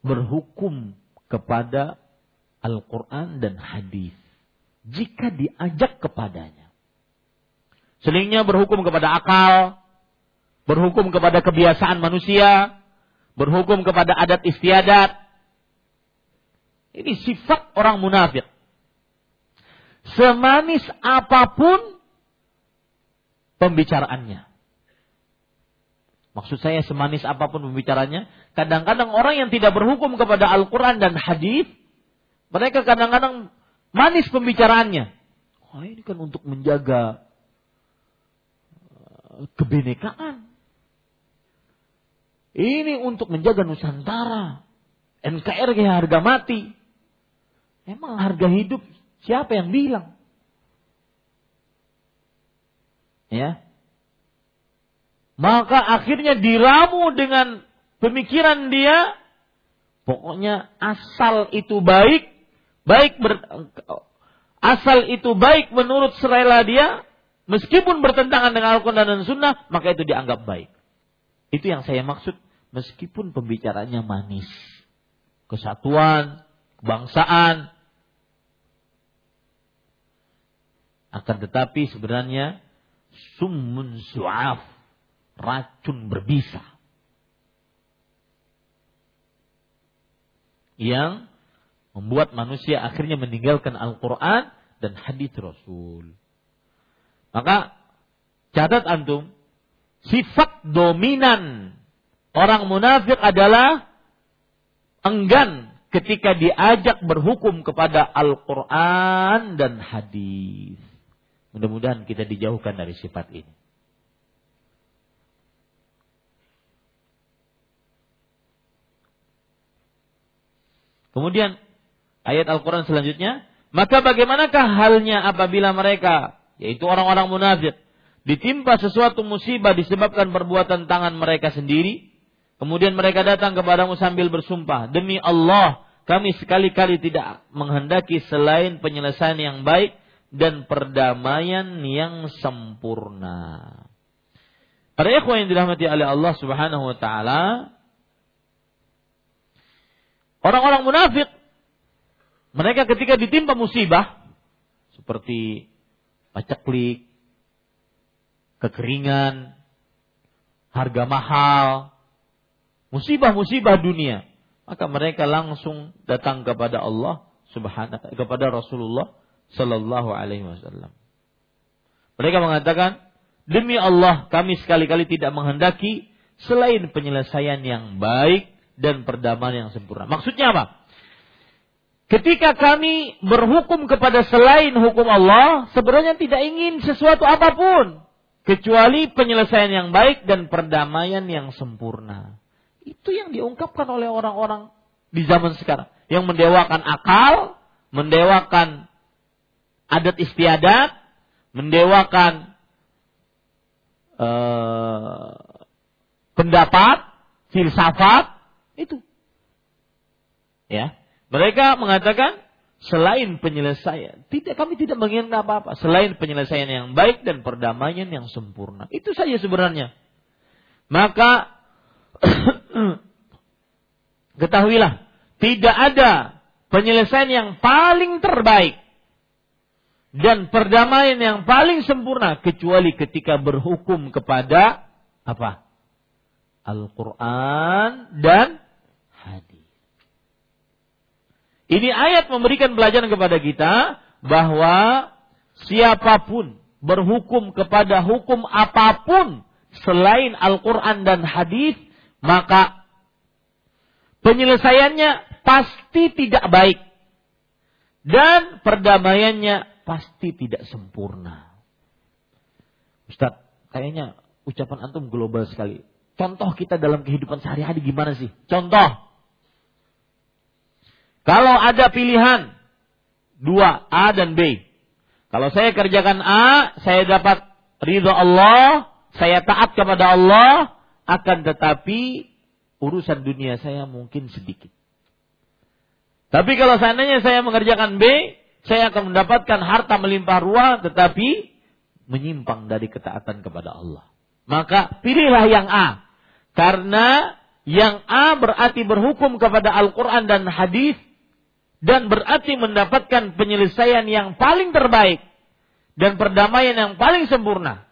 berhukum kepada Al-Quran dan hadis jika diajak kepadanya. Selingnya berhukum kepada akal, berhukum kepada kebiasaan manusia, berhukum kepada adat istiadat. Ini sifat orang munafik. Semanis apa pun pembicaraannya. Maksud saya semanis apa pun pembicaranya, kadang-kadang orang yang tidak berhukum kepada Al-Quran dan hadis, mereka kadang-kadang Manis pembicaraannya. Oh, ini kan untuk menjaga uh, kebenekaan. Ini untuk menjaga Nusantara. NKRI harga mati. Emang harga hidup siapa yang bilang? Ya. Maka akhirnya diramu dengan pemikiran dia. Pokoknya asal itu baik, baik ber, asal itu baik menurut selera dia, meskipun bertentangan dengan Al-Quran dan Sunnah, maka itu dianggap baik. Itu yang saya maksud, meskipun pembicaranya manis. Kesatuan, kebangsaan. Akan tetapi sebenarnya summun su'af, racun berbisa. Yang membuat manusia akhirnya meninggalkan Al-Quran dan hadis Rasul. Maka catat antum, sifat dominan orang munafik adalah enggan ketika diajak berhukum kepada Al-Quran dan hadis. Mudah-mudahan kita dijauhkan dari sifat ini. Kemudian Ayat Al-Quran selanjutnya, maka bagaimanakah halnya apabila mereka, yaitu orang-orang munafik, ditimpa sesuatu musibah disebabkan perbuatan tangan mereka sendiri, kemudian mereka datang kepadamu sambil bersumpah, demi Allah, kami sekali-kali tidak menghendaki selain penyelesaian yang baik dan perdamaian yang sempurna. Para ikhwan yang dirahmati oleh Allah Subhanahu wa taala, orang-orang munafik mereka ketika ditimpa musibah seperti paceklik, kekeringan, harga mahal, musibah-musibah dunia, maka mereka langsung datang kepada Allah Subhanahu kepada Rasulullah Sallallahu Alaihi Wasallam. Mereka mengatakan, demi Allah kami sekali-kali tidak menghendaki selain penyelesaian yang baik dan perdamaian yang sempurna. Maksudnya apa? Ketika kami berhukum kepada selain hukum Allah, sebenarnya tidak ingin sesuatu apa pun kecuali penyelesaian yang baik dan perdamaian yang sempurna. Itu yang diungkapkan oleh orang-orang di zaman sekarang yang mendewakan akal, mendewakan adat istiadat, mendewakan uh, pendapat, filsafat, itu. Ya, mereka mengatakan selain penyelesaian, tidak kami tidak menginginkan apa-apa selain penyelesaian yang baik dan perdamaian yang sempurna. Itu saja sebenarnya. Maka ketahuilah, tidak ada penyelesaian yang paling terbaik dan perdamaian yang paling sempurna kecuali ketika berhukum kepada apa? Al-Quran dan hadis. Ini ayat memberikan pelajaran kepada kita bahwa siapa pun berhukum kepada hukum apa pun selain Al-Quran dan hadis, maka penyelesaiannya pasti tidak baik dan perdamaiannya pasti tidak sempurna. Ustaz, kayaknya ucapan antum global sekali. Contoh kita dalam kehidupan sehari-hari gimana sih? Contoh, kalau ada pilihan dua A dan B. Kalau saya kerjakan A, saya dapat ridho Allah, saya taat kepada Allah, akan tetapi urusan dunia saya mungkin sedikit. Tapi kalau seandainya saya mengerjakan B, saya akan mendapatkan harta melimpah ruah, tetapi menyimpang dari ketaatan kepada Allah. Maka pilihlah yang A. Karena yang A berarti berhukum kepada Al-Quran dan hadis dan berarti mendapatkan penyelesaian yang paling terbaik dan perdamaian yang paling sempurna.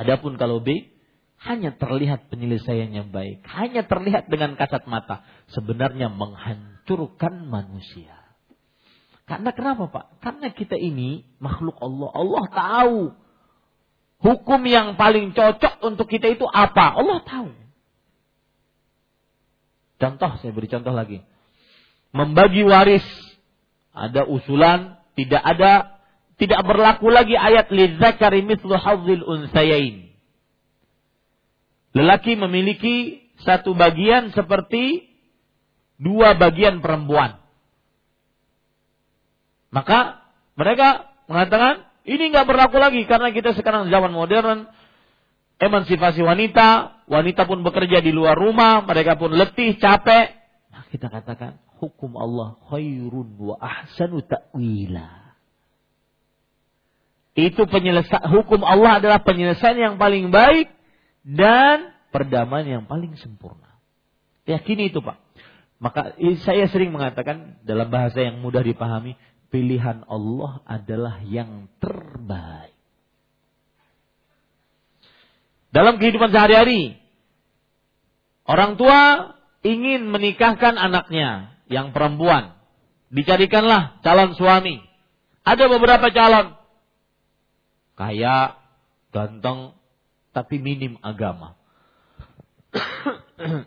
Adapun kalau B hanya terlihat penyelesaian yang baik, hanya terlihat dengan kasat mata, sebenarnya menghancurkan manusia. Karena kenapa Pak? Karena kita ini makhluk Allah. Allah tahu hukum yang paling cocok untuk kita itu apa. Allah tahu. Contoh, saya beri contoh lagi. Membagi waris. Ada usulan, tidak ada, tidak berlaku lagi ayat lidzakari mithlu hadzil unsayain. Lelaki memiliki satu bagian seperti dua bagian perempuan. Maka mereka mengatakan ini nggak berlaku lagi karena kita sekarang zaman modern, emansipasi wanita, wanita pun bekerja di luar rumah, mereka pun letih, capek. Nah, kita katakan hukum Allah khairun wa ahsanu ta'wila. Itu penyelesaian hukum Allah adalah penyelesaian yang paling baik dan perdamaian yang paling sempurna. Yakini itu, Pak. Maka saya sering mengatakan dalam bahasa yang mudah dipahami, pilihan Allah adalah yang terbaik. Dalam kehidupan sehari-hari, orang tua ingin menikahkan anaknya yang perempuan. Dicarikanlah calon suami. Ada beberapa calon. Kaya, ganteng, tapi minim agama.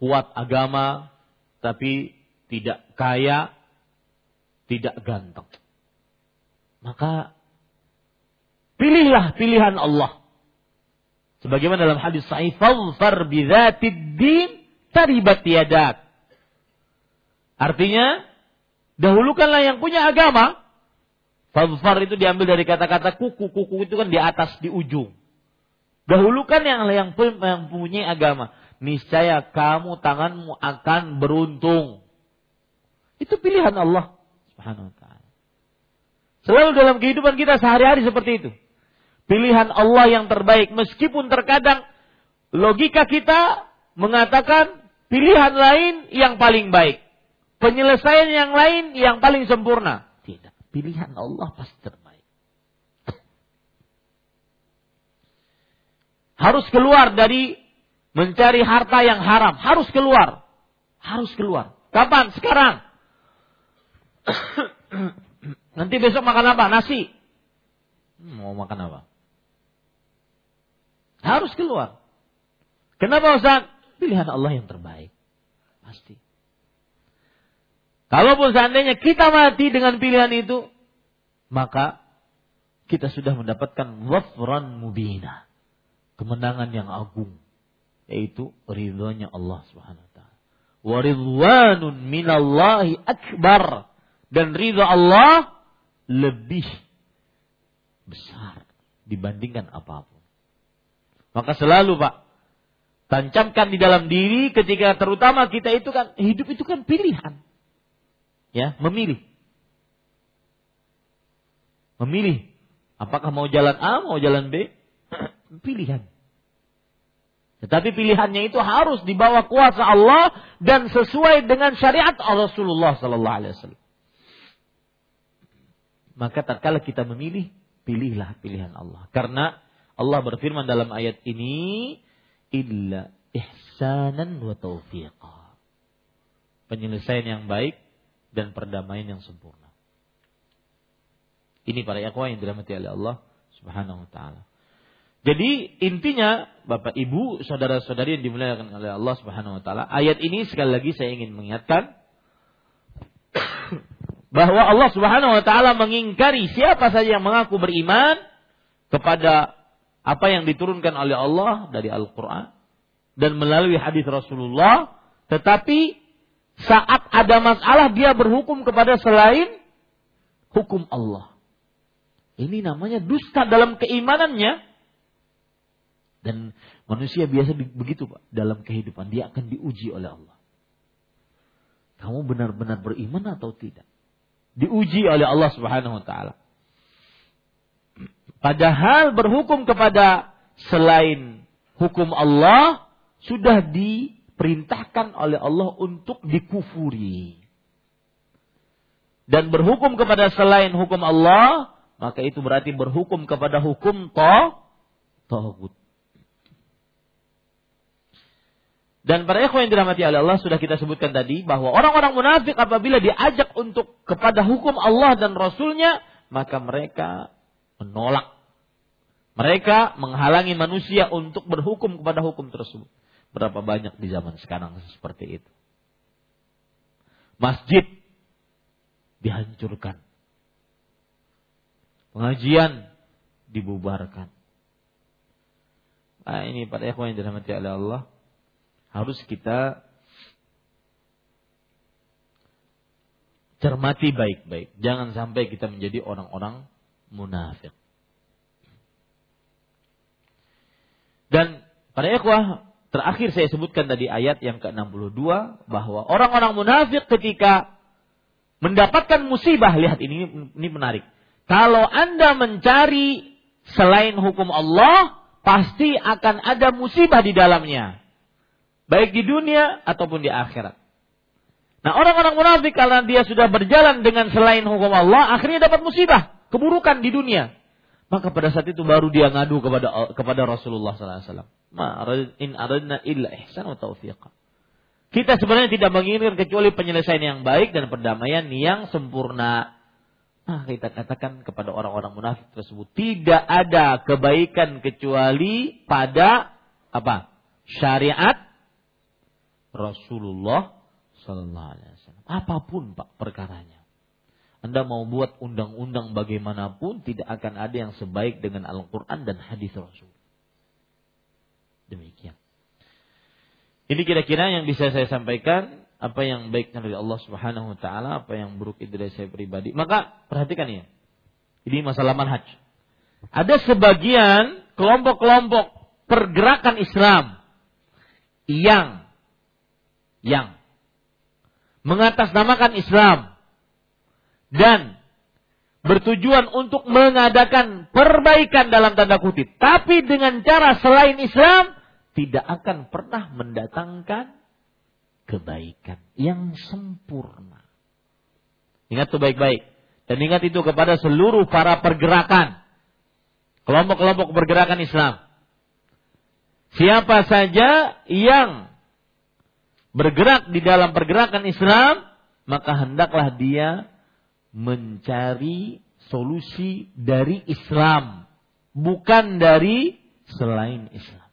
Kuat agama, tapi tidak kaya, tidak ganteng. Maka Pilihlah pilihan Allah. Sebagaimana dalam hadis sahih, "Fadfar bidzatid din taribat yadak." Artinya, dahulukanlah yang punya agama. Fadfar itu diambil dari kata-kata kuku. Kuku itu kan di atas, di ujung. Dahulukan yang yang, yang punya agama. Niscaya kamu tanganmu akan beruntung. Itu pilihan Allah Subhanahu wa taala. Selalu dalam kehidupan kita sehari-hari seperti itu pilihan Allah yang terbaik. Meskipun terkadang logika kita mengatakan pilihan lain yang paling baik. Penyelesaian yang lain yang paling sempurna. Tidak. Pilihan Allah pasti terbaik. Harus keluar dari mencari harta yang haram, harus keluar. Harus keluar. Kapan? Sekarang. Nanti besok makan apa? Nasi. Hmm, mau makan apa? Harus keluar. Kenapa Ustaz? Pilihan Allah yang terbaik. Pasti. Kalaupun seandainya kita mati dengan pilihan itu, maka kita sudah mendapatkan wafran mubina. Kemenangan yang agung. Yaitu ridhonya Allah subhanahu wa ta'ala. Waridwanun minallahi akbar. Dan ridho Allah lebih besar dibandingkan apa pun. Maka selalu Pak, tancapkan di dalam diri ketika terutama kita itu kan hidup itu kan pilihan. Ya, memilih. Memilih apakah mau jalan A, mau jalan B, pilihan. Tetapi pilihannya itu harus di bawah kuasa Allah dan sesuai dengan syariat Rasulullah sallallahu alaihi wasallam. Maka tatkala kita memilih, pilihlah pilihan Allah. Karena Allah berfirman dalam ayat ini, illa ihsanan wa taufiqa. Penyelesaian yang baik dan perdamaian yang sempurna. Ini para ikhwah yang dirahmati oleh Allah Subhanahu wa taala. Jadi intinya Bapak Ibu, saudara-saudari yang dimuliakan oleh Allah Subhanahu wa taala, ayat ini sekali lagi saya ingin mengingatkan bahwa Allah Subhanahu wa taala mengingkari siapa saja yang mengaku beriman kepada apa yang diturunkan oleh Allah dari Al-Qur'an dan melalui hadis Rasulullah, tetapi saat ada masalah dia berhukum kepada selain hukum Allah. Ini namanya dusta dalam keimanannya. Dan manusia biasa begitu Pak. Dalam kehidupan dia akan diuji oleh Allah. Kamu benar-benar beriman atau tidak? Diuji oleh Allah Subhanahu wa taala. Padahal berhukum kepada selain hukum Allah sudah diperintahkan oleh Allah untuk dikufuri. Dan berhukum kepada selain hukum Allah, maka itu berarti berhukum kepada hukum to tohut. Dan para ikhwan yang dirahmati oleh Allah sudah kita sebutkan tadi bahwa orang-orang munafik apabila diajak untuk kepada hukum Allah dan Rasulnya, maka mereka menolak. Mereka menghalangi manusia untuk berhukum kepada hukum tersebut. Berapa banyak di zaman sekarang seperti itu. Masjid dihancurkan. Pengajian dibubarkan. Nah, ini pada ikhwan yang dirahmati oleh Allah harus kita cermati baik-baik. Jangan sampai kita menjadi orang-orang munafik. Dan pada ikhwah terakhir saya sebutkan tadi ayat yang ke-62 bahwa orang-orang munafik ketika mendapatkan musibah lihat ini ini menarik. Kalau Anda mencari selain hukum Allah, pasti akan ada musibah di dalamnya. Baik di dunia ataupun di akhirat. Nah orang-orang munafik karena dia sudah berjalan dengan selain hukum Allah, akhirnya dapat musibah, keburukan di dunia. Maka pada saat itu baru dia ngadu kepada kepada Rasulullah SAW. Ma in. Kita sebenarnya tidak menginginkan kecuali penyelesaian yang baik dan perdamaian yang sempurna. Nah, kita katakan kepada orang-orang munafik tersebut tidak ada kebaikan kecuali pada apa? Syariat Rasulullah Sallallahu Alaihi Wasallam. Apa pun pak perkaranya. Anda mau buat undang-undang bagaimanapun tidak akan ada yang sebaik dengan Al-Quran dan hadis Rasul. Demikian. Ini kira-kira yang bisa saya sampaikan apa yang baik dari Allah Subhanahu wa taala, apa yang buruk itu dari saya pribadi. Maka perhatikan ya. Ini masalah manhaj. Ada sebagian kelompok-kelompok pergerakan Islam yang yang mengatasnamakan Islam dan bertujuan untuk mengadakan perbaikan dalam tanda kutip, tapi dengan cara selain Islam tidak akan pernah mendatangkan kebaikan yang sempurna. Ingat itu baik-baik. Dan ingat itu kepada seluruh para pergerakan. Kelompok-kelompok pergerakan Islam. Siapa saja yang bergerak di dalam pergerakan Islam, maka hendaklah dia mencari solusi dari Islam, bukan dari selain Islam.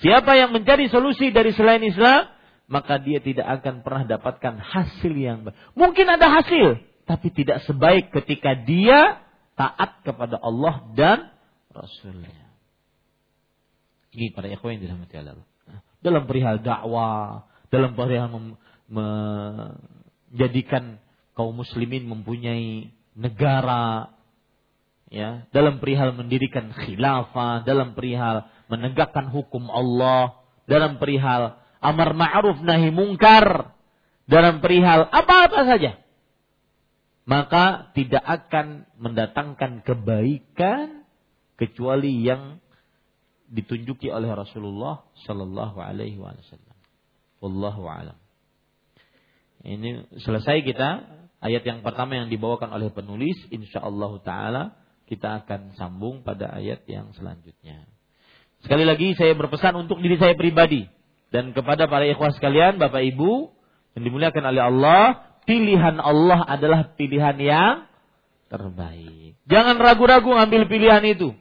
Siapa yang mencari solusi dari selain Islam, maka dia tidak akan pernah dapatkan hasil yang baik. Mungkin ada hasil, tapi tidak sebaik ketika dia taat kepada Allah dan Rasulnya. Ini para ikhwan yang dirahmati Allah. Dalam perihal dakwah, dalam perihal menjadikan kaum muslimin mempunyai negara, ya, dalam perihal mendirikan khilafah, dalam perihal menegakkan hukum Allah, dalam perihal amar ma'ruf nahi mungkar, dalam perihal apa-apa saja. Maka tidak akan mendatangkan kebaikan kecuali yang ditunjuki oleh Rasulullah Shallallahu Alaihi Wasallam. Wallahu alam. Ini selesai kita ayat yang pertama yang dibawakan oleh penulis. Insya Allah Taala kita akan sambung pada ayat yang selanjutnya. Sekali lagi saya berpesan untuk diri saya pribadi dan kepada para ikhwah sekalian, Bapak Ibu yang dimuliakan oleh Allah, pilihan Allah adalah pilihan yang terbaik. Jangan ragu-ragu ambil pilihan itu.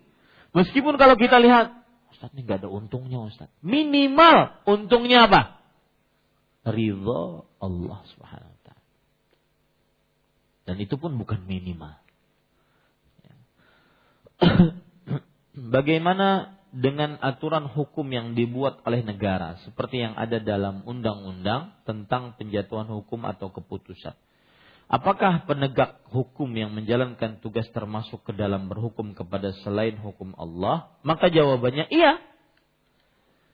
Meskipun kalau kita lihat, Ustaz ini gak ada untungnya Ustaz. Minimal untungnya apa? Ridho Allah subhanahu. Dan itu pun bukan minimal. Bagaimana dengan aturan hukum yang dibuat oleh negara seperti yang ada dalam undang-undang tentang penjatuhan hukum atau keputusan. Apakah penegak hukum yang menjalankan tugas termasuk ke dalam berhukum kepada selain hukum Allah? Maka jawabannya iya.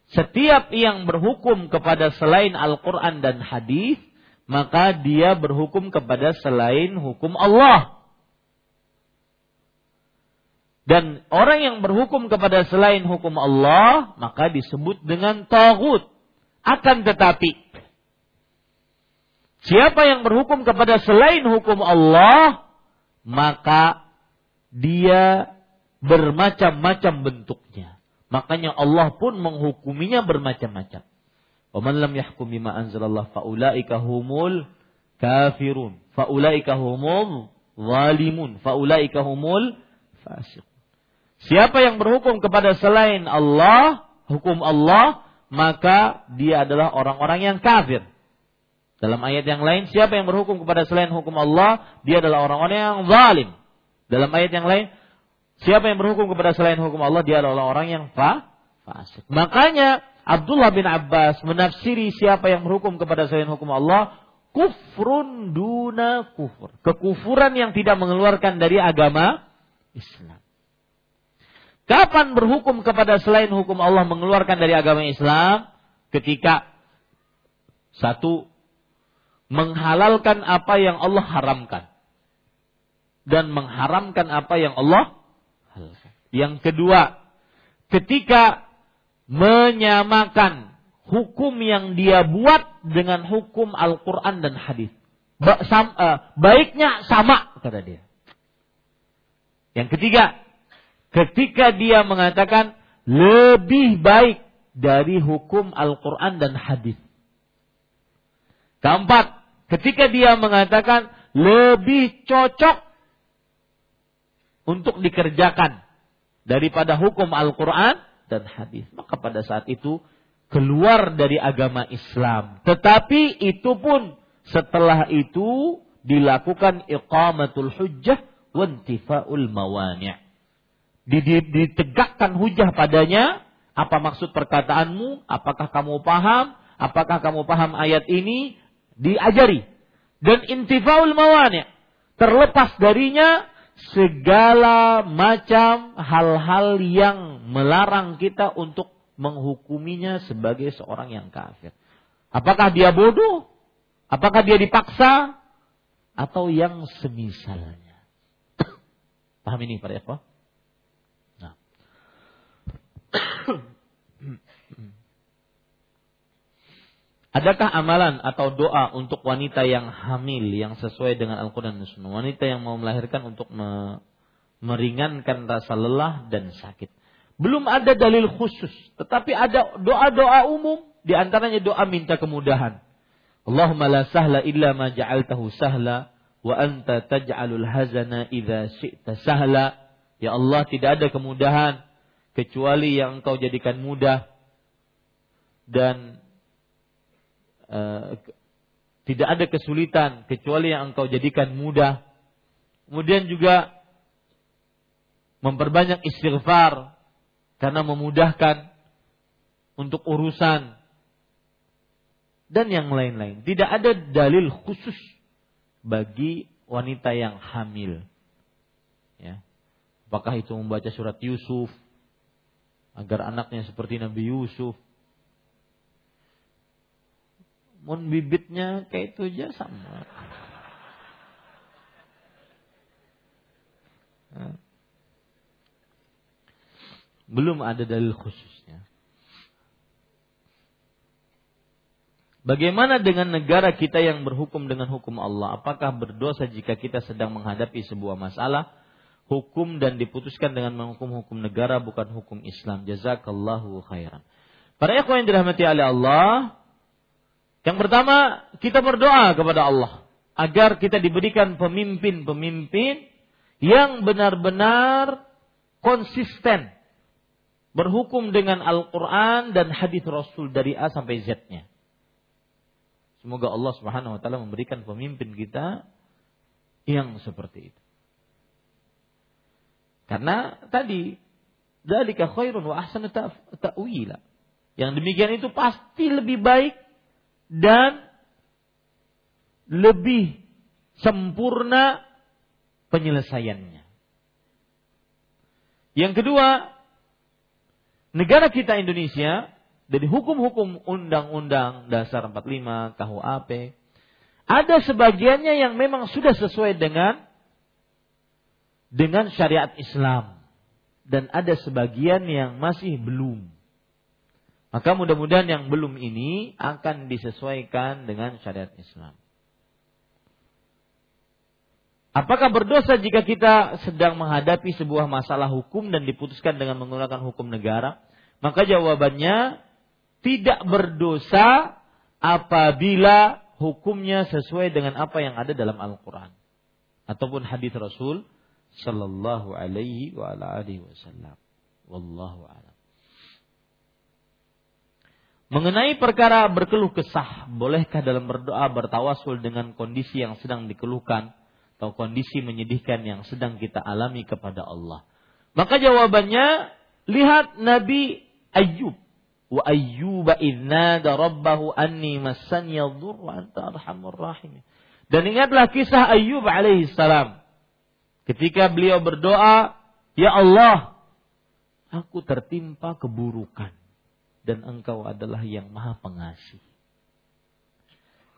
Setiap yang berhukum kepada selain Al-Quran dan hadis, maka dia berhukum kepada selain hukum Allah. Dan orang yang berhukum kepada selain hukum Allah, maka disebut dengan tagut. Akan tetapi, siapa yang berhukum kepada selain hukum Allah, maka dia bermacam-macam bentuknya. Makanya Allah pun menghukuminya bermacam-macam. Wa lam yahkum bima anzalallah faulaika humul kafirun, faulaika humul zalimun, faulaika humul fasiq. Siapa yang berhukum kepada selain Allah, hukum Allah, maka dia adalah orang-orang yang kafir. Dalam ayat yang lain, siapa yang berhukum kepada selain hukum Allah, dia adalah orang-orang yang zalim. Dalam ayat yang lain, siapa yang berhukum kepada selain hukum Allah, dia adalah orang yang fa fasik. Makanya Abdullah bin Abbas menafsiri siapa yang berhukum kepada selain hukum Allah, kufrun duna kufur. Kekufuran yang tidak mengeluarkan dari agama Islam. Kapan berhukum kepada selain hukum Allah mengeluarkan dari agama Islam? Ketika satu menghalalkan apa yang Allah haramkan dan mengharamkan apa yang Allah halalkan. Yang kedua, ketika menyamakan hukum yang dia buat dengan hukum Al-Quran dan hadis. Eh, baiknya sama kata dia. Yang ketiga, ketika dia mengatakan lebih baik dari hukum Al-Quran dan hadis. Keempat, ketika dia mengatakan lebih cocok untuk dikerjakan daripada hukum Al-Quran dan hadis. Maka pada saat itu keluar dari agama Islam. Tetapi itu pun setelah itu dilakukan iqamatul hujjah wantifa'ul mawani' ditegakkan hujah padanya, apa maksud perkataanmu, apakah kamu paham, apakah kamu paham ayat ini, diajari. Dan intifaul mawani, terlepas darinya segala macam hal-hal yang melarang kita untuk menghukuminya sebagai seorang yang kafir. Apakah dia bodoh? Apakah dia dipaksa? Atau yang semisalnya. Paham ini para ikhwah? Adakah amalan atau doa untuk wanita yang hamil yang sesuai dengan Al-Quran dan Sunnah? Wanita yang mau melahirkan untuk me meringankan rasa lelah dan sakit. Belum ada dalil khusus, tetapi ada doa-doa umum di antaranya doa minta kemudahan. Allahumma la sahla illa ma ja'altahu sahla wa anta taj'alul hazana idza syi'ta sahla. Ya Allah, tidak ada kemudahan kecuali yang Engkau jadikan mudah dan uh, tidak ada kesulitan kecuali yang Engkau jadikan mudah. Kemudian juga memperbanyak istighfar karena memudahkan untuk urusan dan yang lain-lain. Tidak ada dalil khusus bagi wanita yang hamil. Ya. Apakah itu membaca surat Yusuf agar anaknya seperti Nabi Yusuf? Mun bibitnya kayak itu aja sama. Belum ada dalil khususnya. Bagaimana dengan negara kita yang berhukum dengan hukum Allah? Apakah berdosa jika kita sedang menghadapi sebuah masalah hukum dan diputuskan dengan menghukum hukum negara bukan hukum Islam? Jazakallahu khairan. Para ikhwan yang dirahmati oleh Allah, yang pertama kita berdoa kepada Allah agar kita diberikan pemimpin-pemimpin yang benar-benar konsisten berhukum dengan Al-Quran dan hadis Rasul dari A sampai Z-nya. Semoga Allah Subhanahu wa taala memberikan pemimpin kita yang seperti itu. Karena tadi dzalika khairun wa ahsanu ta'wila. Yang demikian itu pasti lebih baik dan lebih sempurna penyelesaiannya. Yang kedua, negara kita Indonesia dari hukum-hukum undang-undang dasar 45 KUHP ada sebagiannya yang memang sudah sesuai dengan dengan syariat Islam dan ada sebagian yang masih belum. Maka mudah-mudahan yang belum ini akan disesuaikan dengan syariat Islam. Apakah berdosa jika kita sedang menghadapi sebuah masalah hukum dan diputuskan dengan menggunakan hukum negara? Maka jawabannya tidak berdosa apabila hukumnya sesuai dengan apa yang ada dalam Al-Quran ataupun hadis Rasul Sallallahu Alaihi wa Wasallam. Wallahu a'lam. Mengenai perkara berkeluh kesah, bolehkah dalam berdoa bertawasul dengan kondisi yang sedang dikeluhkan atau kondisi menyedihkan yang sedang kita alami kepada Allah? Maka jawabannya, lihat Nabi Ayub. Wa ayyuba idnada rabbahu anni massani yadhur wa anta arhamur rahim. Dan ingatlah kisah Ayub alaihi salam. Ketika beliau berdoa, Ya Allah, aku tertimpa keburukan. Dan engkau adalah yang maha pengasih.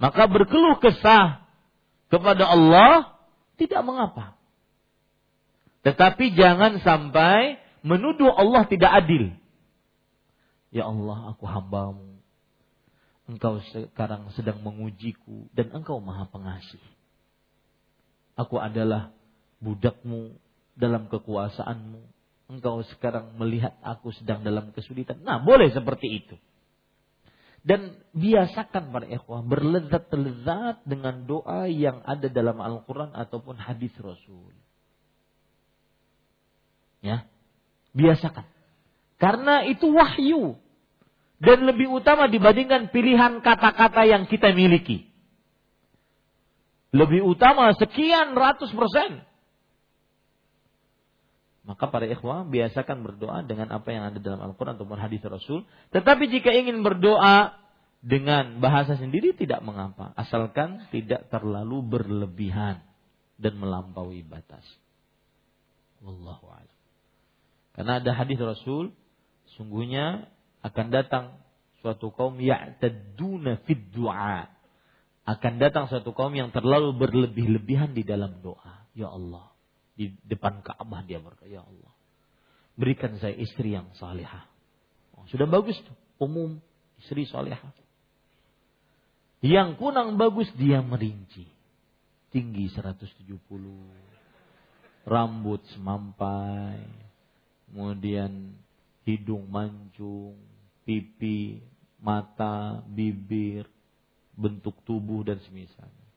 Maka berkeluh kesah kepada Allah tidak mengapa. Tetapi jangan sampai menuduh Allah tidak adil. Ya Allah, aku hambamu. Engkau sekarang sedang mengujiku dan engkau maha pengasih. Aku adalah budakmu dalam kekuasaanmu. Engkau sekarang melihat aku sedang dalam kesulitan. Nah, boleh seperti itu. Dan biasakan para ikhwah berlezat-lezat dengan doa yang ada dalam Al-Quran ataupun hadis Rasul. Ya, biasakan. Karena itu wahyu. Dan lebih utama dibandingkan pilihan kata-kata yang kita miliki. Lebih utama sekian ratus persen. Maka para ikhwah biasakan berdoa dengan apa yang ada dalam Al-Quran ataupun hadis Rasul. Tetapi jika ingin berdoa dengan bahasa sendiri tidak mengapa. Asalkan tidak terlalu berlebihan dan melampaui batas. Wallahu a'lam. Karena ada hadis Rasul Sungguhnya akan datang suatu kaum ya'tadduna fid du'a. Akan datang suatu kaum yang terlalu berlebih-lebihan di dalam doa. Ya Allah. Di depan Ka'bah dia berkata, Ya Allah. Berikan saya istri yang salihah. Oh, sudah bagus tuh. Umum istri salihah. Yang kunang bagus dia merinci. Tinggi 170. Rambut semampai. Kemudian hidung mancung, pipi, mata, bibir, bentuk tubuh dan semisalnya.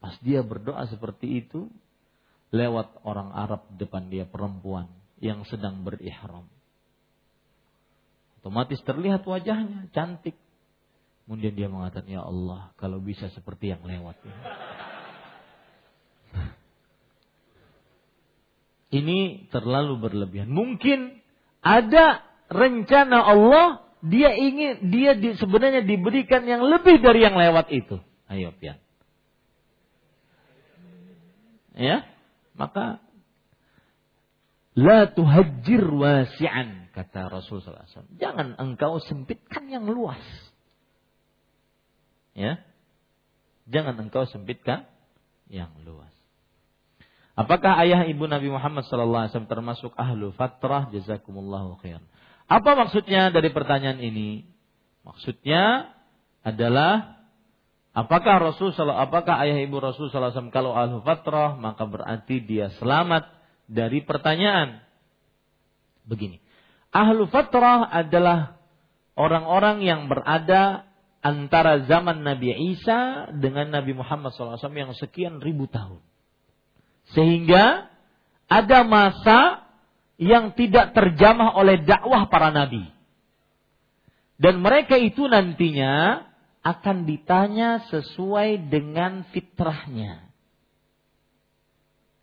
Pas dia berdoa seperti itu, lewat orang Arab depan dia perempuan yang sedang berihram. Otomatis terlihat wajahnya cantik. Kemudian dia mengatakan, "Ya Allah, kalau bisa seperti yang lewat ini." Ini terlalu berlebihan. Mungkin ada rencana Allah, dia ingin dia di, sebenarnya diberikan yang lebih dari yang lewat itu. Ayo, pian. Ya, maka la tuhajjir wasi'an kata Rasul SAW. Jangan engkau sempitkan yang luas. Ya. Jangan engkau sempitkan yang luas. Apakah ayah ibu Nabi Muhammad wasallam termasuk ahlu fatrah? Jazakumullahu khair. Apa maksudnya dari pertanyaan ini? Maksudnya adalah apakah Rasul apakah ayah ibu Rasul wasallam kalau ahlu fatrah maka berarti dia selamat dari pertanyaan. Begini. Ahlu fatrah adalah orang-orang yang berada antara zaman Nabi Isa dengan Nabi Muhammad SAW yang sekian ribu tahun. Sehingga ada masa yang tidak terjamah oleh dakwah para nabi. Dan mereka itu nantinya akan ditanya sesuai dengan fitrahnya.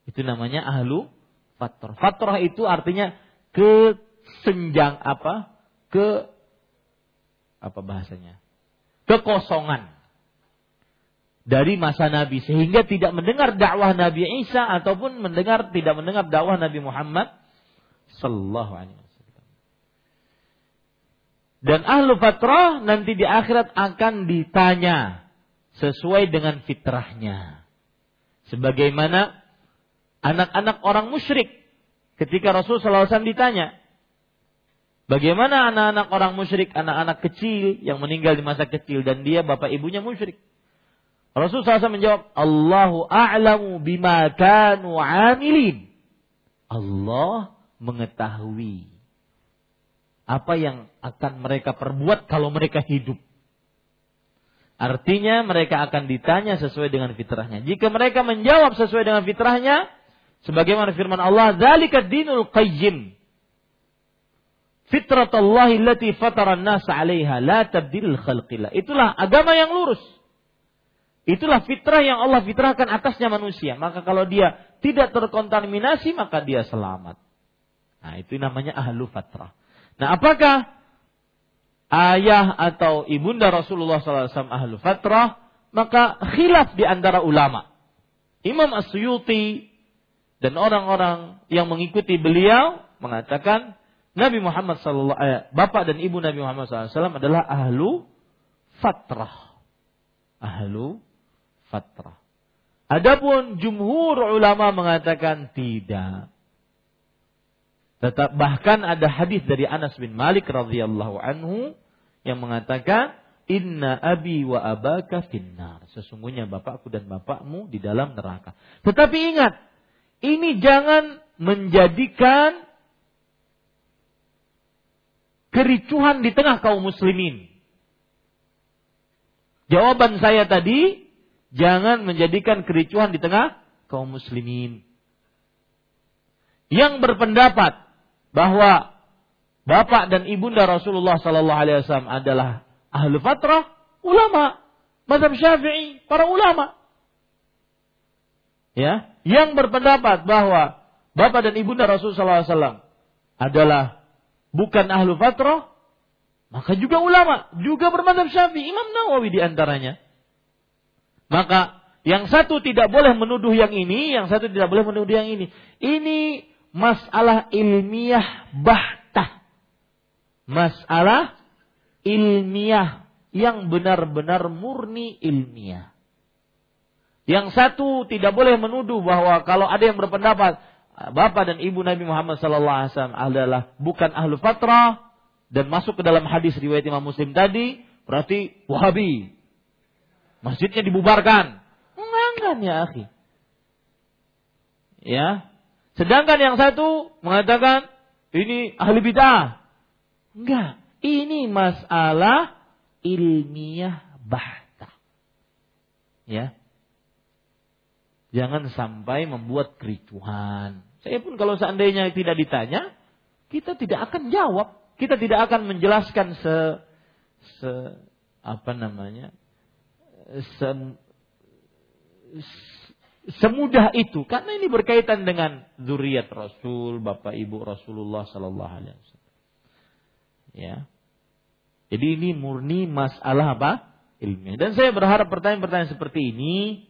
Itu namanya ahlu fatrah. Fatrah itu artinya kesenjang apa? Ke apa bahasanya? kekosongan dari masa Nabi sehingga tidak mendengar dakwah Nabi Isa ataupun mendengar tidak mendengar dakwah Nabi Muhammad sallallahu alaihi. Dan ahlu fatrah nanti di akhirat akan ditanya sesuai dengan fitrahnya. Sebagaimana anak-anak orang musyrik ketika Rasul wasallam ditanya, Bagaimana anak-anak orang musyrik, anak-anak kecil yang meninggal di masa kecil dan dia bapak ibunya musyrik? Rasulullah SAW menjawab, Allahu a'lamu bima kanu amilin. Allah mengetahui apa yang akan mereka perbuat kalau mereka hidup. Artinya mereka akan ditanya sesuai dengan fitrahnya. Jika mereka menjawab sesuai dengan fitrahnya, sebagaimana firman Allah, "Dzalika dinul qayyim." Fitratallahi allati fataran nas 'alaiha la. Itulah agama yang lurus. Itulah fitrah yang Allah fitrahkan atasnya manusia. Maka kalau dia tidak terkontaminasi maka dia selamat. Nah, itu namanya ahlu fatrah. Nah, apakah ayah atau ibunda Rasulullah SAW ahlu fatrah? Maka khilaf di antara ulama. Imam Asyuti dan orang-orang yang mengikuti beliau mengatakan Nabi Muhammad sallallahu eh, bapak dan ibu Nabi Muhammad SAW adalah ahlu fatrah. Ahlu fatrah. Adapun jumhur ulama mengatakan tidak. Tetap bahkan ada hadis dari Anas bin Malik radhiyallahu anhu yang mengatakan Inna abi wa abaka finnar. Sesungguhnya bapakku dan bapakmu di dalam neraka. Tetapi ingat, ini jangan menjadikan kericuhan di tengah kaum muslimin. Jawaban saya tadi, jangan menjadikan kericuhan di tengah kaum muslimin. Yang berpendapat bahwa bapak dan ibunda Rasulullah Sallallahu Alaihi Wasallam adalah ahlu fatrah, ulama, mazhab syafi'i, para ulama. Ya, yang berpendapat bahwa bapak dan ibunda Rasulullah SAW adalah bukan ahlu fatrah, maka juga ulama, juga bermadhab syafi'i, Imam Nawawi di antaranya. Maka yang satu tidak boleh menuduh yang ini, yang satu tidak boleh menuduh yang ini. Ini masalah ilmiah bahtah. Masalah ilmiah yang benar-benar murni ilmiah. Yang satu tidak boleh menuduh bahwa kalau ada yang berpendapat bapak dan ibu Nabi Muhammad SAW adalah bukan ahlu fatrah dan masuk ke dalam hadis riwayat Imam Muslim tadi, berarti Wahabi. Masjidnya dibubarkan. Enggak ya akhi. Ya. Sedangkan yang satu mengatakan ini ahli bid'ah. Enggak. Ini masalah ilmiah bahta. Ya. Jangan sampai membuat kericuhan. Saya pun kalau seandainya tidak ditanya, kita tidak akan jawab. Kita tidak akan menjelaskan se, se apa namanya se, semudah itu karena ini berkaitan dengan zuriat Rasul, Bapak Ibu Rasulullah sallallahu alaihi wasallam. Ya. Jadi ini murni masalah apa? Ilmiah. Dan saya berharap pertanyaan-pertanyaan seperti ini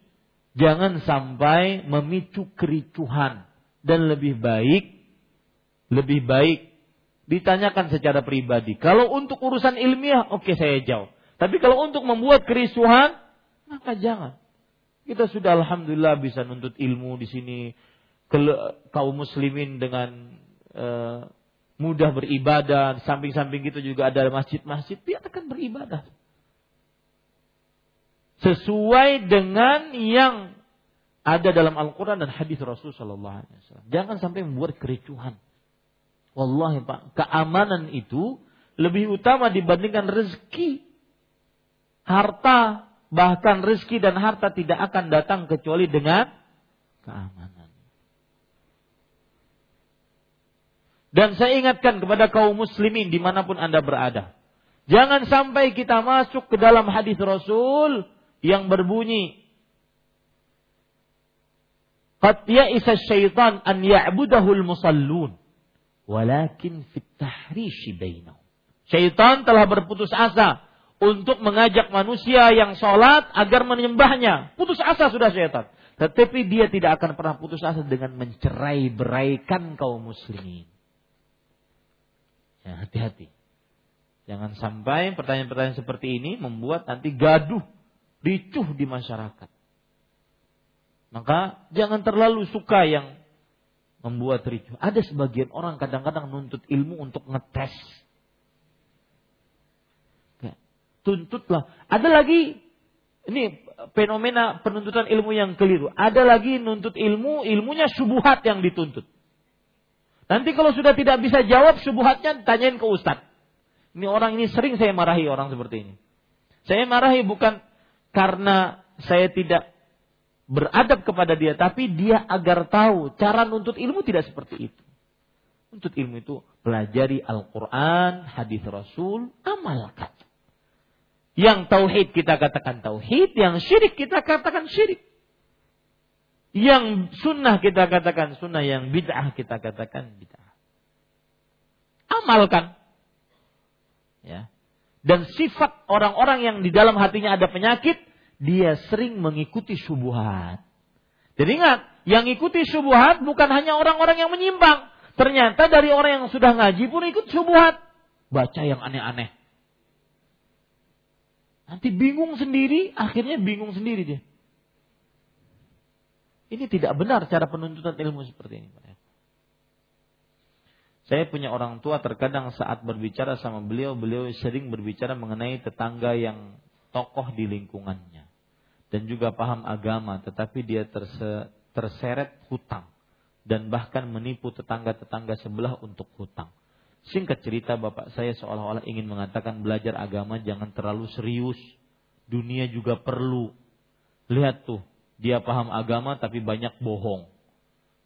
jangan sampai memicu kericuhan dan lebih baik lebih baik ditanyakan secara pribadi. Kalau untuk urusan ilmiah, oke okay, saya jawab. Tapi kalau untuk membuat kerisuhan, maka jangan. Kita sudah alhamdulillah bisa nuntut ilmu di sini kaum muslimin dengan uh, mudah beribadah. Samping-samping itu juga ada masjid-masjid, dia akan beribadah. Sesuai dengan yang ada dalam Al-Quran dan hadis Rasul Sallallahu Alaihi Wasallam. Jangan sampai membuat kericuhan. Wallahi Pak, keamanan itu lebih utama dibandingkan rezeki. Harta, bahkan rezeki dan harta tidak akan datang kecuali dengan keamanan. Dan saya ingatkan kepada kaum muslimin di mana pun anda berada. Jangan sampai kita masuk ke dalam hadis Rasul yang berbunyi Qad ya'isa syaitan an ya'budahul musallun walakin fit tahrishi bainahum. Syaitan telah berputus asa untuk mengajak manusia yang sholat agar menyembahnya. Putus asa sudah syaitan. Tetapi dia tidak akan pernah putus asa dengan mencerai beraikan kaum muslimin. Ya, hati-hati. Jangan sampai pertanyaan-pertanyaan seperti ini membuat nanti gaduh, ricuh di masyarakat. Maka jangan terlalu suka yang membuat ricuh. Ada sebagian orang kadang-kadang nuntut ilmu untuk ngetes. Ya, tuntutlah. Ada lagi ini fenomena penuntutan ilmu yang keliru. Ada lagi nuntut ilmu, ilmunya subuhat yang dituntut. Nanti kalau sudah tidak bisa jawab subuhatnya, tanyain ke ustadz. Ini orang ini sering saya marahi orang seperti ini. Saya marahi bukan karena saya tidak beradab kepada dia, tapi dia agar tahu cara nuntut ilmu tidak seperti itu. Nuntut ilmu itu pelajari Al-Quran, hadis Rasul, amalkan. Yang tauhid kita katakan tauhid, yang syirik kita katakan syirik. Yang sunnah kita katakan sunnah, yang bid'ah kita katakan bid'ah. Amalkan. Ya. Dan sifat orang-orang yang di dalam hatinya ada penyakit, dia sering mengikuti subuhat. Jadi ingat, yang ikuti subuhat bukan hanya orang-orang yang menyimpang. Ternyata dari orang yang sudah ngaji pun ikut subuhat. Baca yang aneh-aneh. Nanti bingung sendiri, akhirnya bingung sendiri dia. Ini tidak benar cara penuntutan ilmu seperti ini. Saya punya orang tua terkadang saat berbicara sama beliau, beliau sering berbicara mengenai tetangga yang tokoh di lingkungannya dan juga paham agama, tetapi dia terse, terseret hutang dan bahkan menipu tetangga-tetangga sebelah untuk hutang. Singkat cerita bapak saya seolah-olah ingin mengatakan belajar agama jangan terlalu serius. Dunia juga perlu. Lihat tuh, dia paham agama tapi banyak bohong.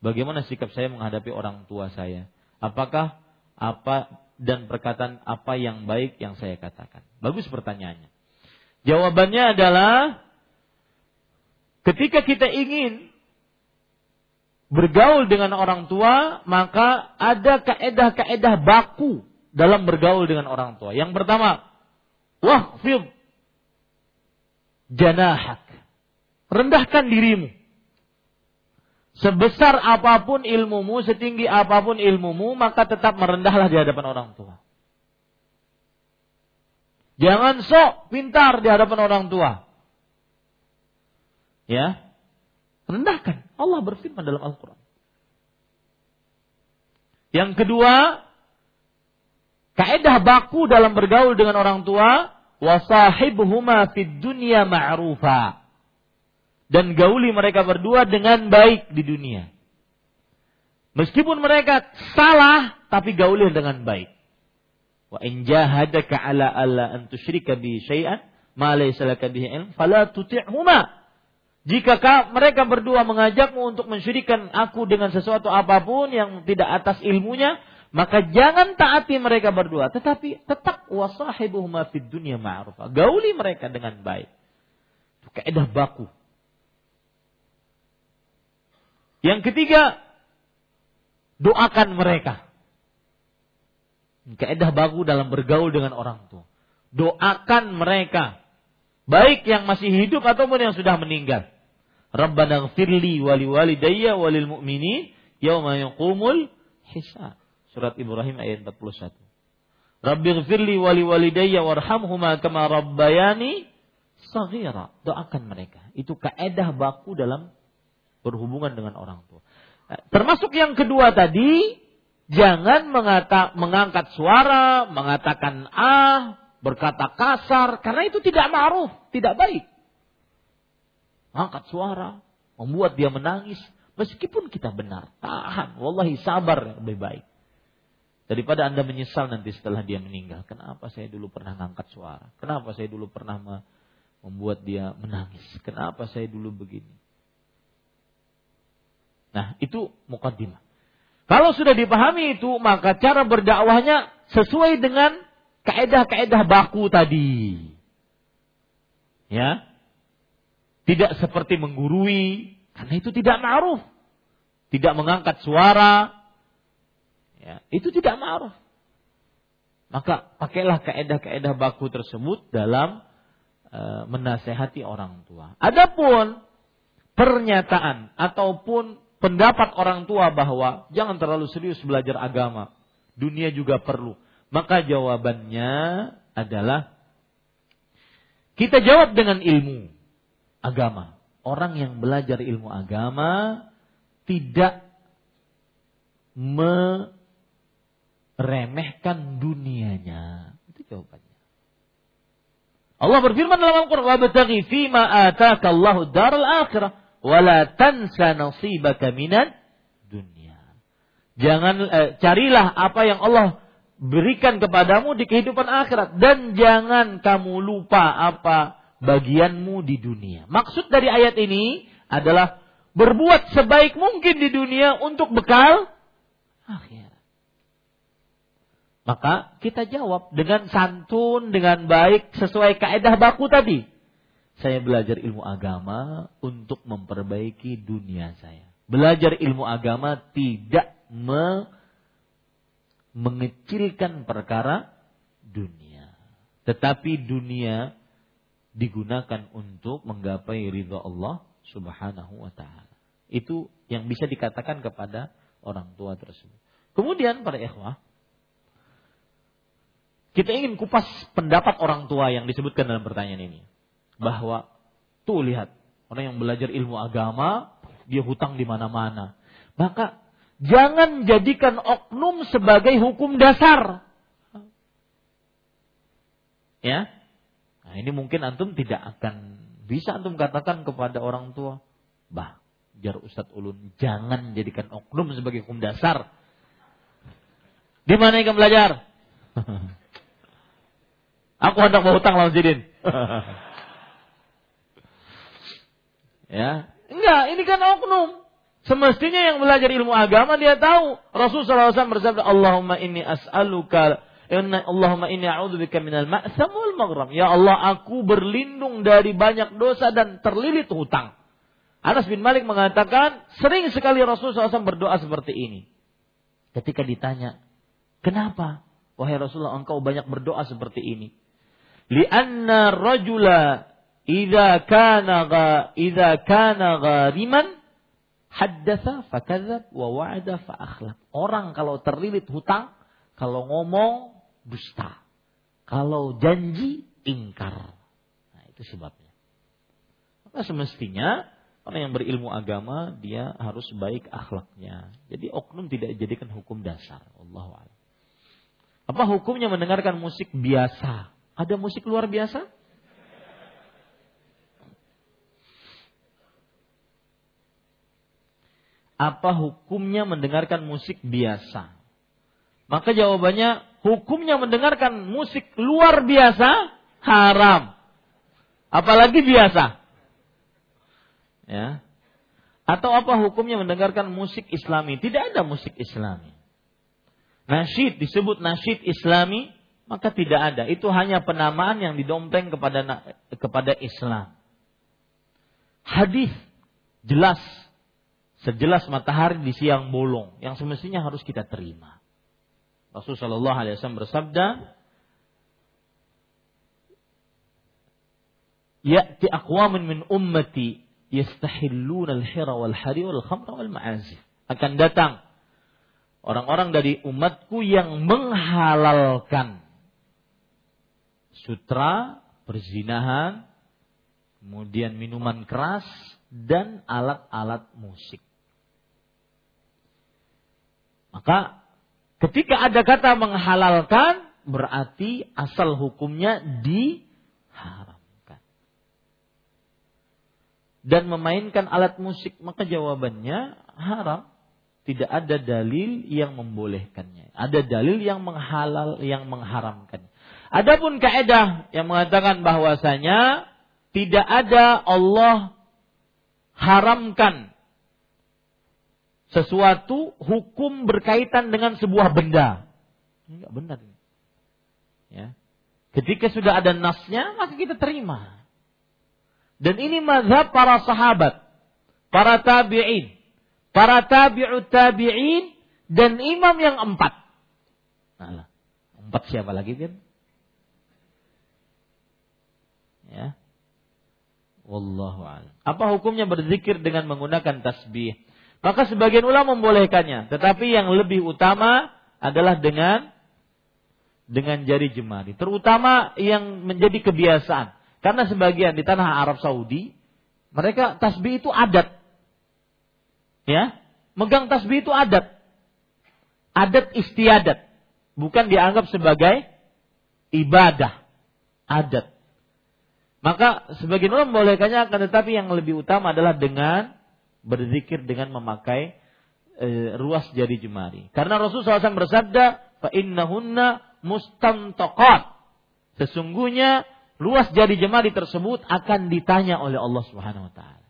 Bagaimana sikap saya menghadapi orang tua saya? Apakah apa dan perkataan apa yang baik yang saya katakan? Bagus pertanyaannya. Jawabannya adalah Ketika kita ingin bergaul dengan orang tua, maka ada kaedah-kaedah baku dalam bergaul dengan orang tua. Yang pertama, wahfid janahak. Rendahkan dirimu. Sebesar apa pun ilmumu, setinggi apa pun ilmumu, maka tetap merendahlah di hadapan orang tua. Jangan sok pintar di hadapan orang tua. Ya. Rendahkan. Allah berfirman dalam Al-Quran. Yang kedua, kaedah baku dalam bergaul dengan orang tua, wasahibhuma fid dunya ma'rufa. Dan gauli mereka berdua dengan baik di dunia. Meskipun mereka salah, tapi gauli dengan baik. Wa in jahadaka ala alla an tusyrika bi syai'an ma laysa laka bihi ilm fala tuti'huma. Jika mereka berdua mengajakmu untuk mensyirikan aku dengan sesuatu apa pun yang tidak atas ilmunya, maka jangan taati mereka berdua, tetapi tetap wasahibuhuma fid dunya ma'rufa. Gauli mereka dengan baik. Itu kaidah baku. Yang ketiga, doakan mereka. Kaidah baku dalam bergaul dengan orang tua. Doakan mereka. Baik yang masih hidup ataupun yang sudah meninggal. Rabbana gfirli wali walidayya walil mu'minin yauma yaqumul hisab. Surat Ibrahim ayat 41. Rabbi gfirli wali walidayya warhamhuma kama rabbayani saghira. Doakan mereka. Itu kaedah baku dalam berhubungan dengan orang tua. Termasuk yang kedua tadi, jangan mengata, mengangkat suara, mengatakan ah, berkata kasar, karena itu tidak ma'ruf, tidak baik angkat suara, membuat dia menangis, meskipun kita benar, tahan, wallahi sabar lebih baik. Daripada Anda menyesal nanti setelah dia meninggal. Kenapa saya dulu pernah ngangkat suara? Kenapa saya dulu pernah membuat dia menangis? Kenapa saya dulu begini? Nah, itu mukaddimah. Kalau sudah dipahami itu, maka cara berdakwahnya sesuai dengan kaedah-kaedah baku tadi. Ya, tidak seperti menggurui, karena itu tidak ma'ruf. Tidak mengangkat suara, ya, itu tidak ma'ruf. Maka pakailah kaedah-kaedah baku tersebut dalam e, menasehati orang tua. Adapun pernyataan ataupun pendapat orang tua bahwa jangan terlalu serius belajar agama, dunia juga perlu. Maka jawabannya adalah kita jawab dengan ilmu agama. Orang yang belajar ilmu agama tidak meremehkan dunianya. Itu jawabannya. Allah berfirman dalam Al-Quran, "Wabtaghi fima ataka Allahu daral akhirah, wa la tansa nasibaka minad dunia." Jangan eh, carilah apa yang Allah berikan kepadamu di kehidupan akhirat dan jangan kamu lupa apa bagianmu di dunia. Maksud dari ayat ini adalah berbuat sebaik mungkin di dunia untuk bekal akhir. Maka kita jawab dengan santun, dengan baik, sesuai kaedah baku tadi. Saya belajar ilmu agama untuk memperbaiki dunia saya. Belajar ilmu agama tidak me mengecilkan perkara dunia. Tetapi dunia digunakan untuk menggapai ridha Allah Subhanahu wa taala. Itu yang bisa dikatakan kepada orang tua tersebut. Kemudian para ikhwah, kita ingin kupas pendapat orang tua yang disebutkan dalam pertanyaan ini. Bahwa tuh lihat, orang yang belajar ilmu agama, dia hutang di mana-mana. Maka jangan jadikan oknum sebagai hukum dasar. Ya, Nah, ini mungkin antum tidak akan bisa antum katakan kepada orang tua, bah, jar Ustadz Ulun jangan jadikan oknum sebagai hukum dasar. Di mana yang belajar? Aku hendak mau hutang lawan Zidin. ya, enggak, ini kan oknum. Semestinya yang belajar ilmu agama dia tahu. Rasulullah SAW bersabda, Allahumma inni as'aluka Allahumma inni a'udzubika minal ma'sam wal maghram. Ya Allah, aku berlindung dari banyak dosa dan terlilit hutang. Anas bin Malik mengatakan, sering sekali Rasulullah SAW berdoa seperti ini. Ketika ditanya, kenapa? Wahai Rasulullah, engkau banyak berdoa seperti ini. Lianna rajula idza kana ga idza kana ghariman haddatha fakadzab wa wa'ada fa akhlaq. Orang kalau terlilit hutang, kalau ngomong dusta. Kalau janji, ingkar. Nah, itu sebabnya. Maka semestinya orang yang berilmu agama dia harus baik akhlaknya. Jadi oknum tidak dijadikan hukum dasar. Allah Apa hukumnya mendengarkan musik biasa? Ada musik luar biasa? Apa hukumnya mendengarkan musik biasa? Maka jawabannya hukumnya mendengarkan musik luar biasa haram. Apalagi biasa. Ya. Atau apa hukumnya mendengarkan musik islami? Tidak ada musik islami. Nasyid disebut nasyid islami, maka tidak ada. Itu hanya penamaan yang didompleng kepada kepada Islam. Hadis jelas sejelas matahari di siang bolong yang semestinya harus kita terima. Rasulullah SAW bersabda, "Ya'ti aqwamin min ummati yastahilluna al-hira wal hari wal khamra wal ma'azif." Akan datang orang-orang dari umatku yang menghalalkan sutra, perzinahan, kemudian minuman keras dan alat-alat musik. Maka ketika ada kata menghalalkan berarti asal hukumnya diharamkan. Dan memainkan alat musik maka jawabannya haram tidak ada dalil yang membolehkannya. Ada dalil yang menghalal yang mengharamkan. Adapun kaidah yang mengatakan bahwasanya tidak ada Allah haramkan sesuatu hukum berkaitan dengan sebuah benda. Ini enggak benar. Ya. Ketika sudah ada nasnya, maka kita terima. Dan ini mazhab para sahabat, para tabi'in para tabi'ut tabi'in dan imam yang empat. Nah, empat siapa lagi kan? Ya. A'lam. Apa hukumnya berzikir dengan menggunakan tasbih? Maka sebagian ulama membolehkannya, tetapi yang lebih utama adalah dengan dengan jari jemari, terutama yang menjadi kebiasaan. Karena sebagian di tanah Arab Saudi, mereka tasbih itu adat. Ya, megang tasbih itu adat. Adat istiadat. Bukan dianggap sebagai ibadah. Adat. Maka sebagian orang membolehkannya akan tetapi yang lebih utama adalah dengan berzikir dengan memakai e, ruas jari jemari. Karena Rasulullah SAW bersabda, "Fa innahunna mustantaqat." Sesungguhnya luas jari jemari tersebut akan ditanya oleh Allah Subhanahu wa taala.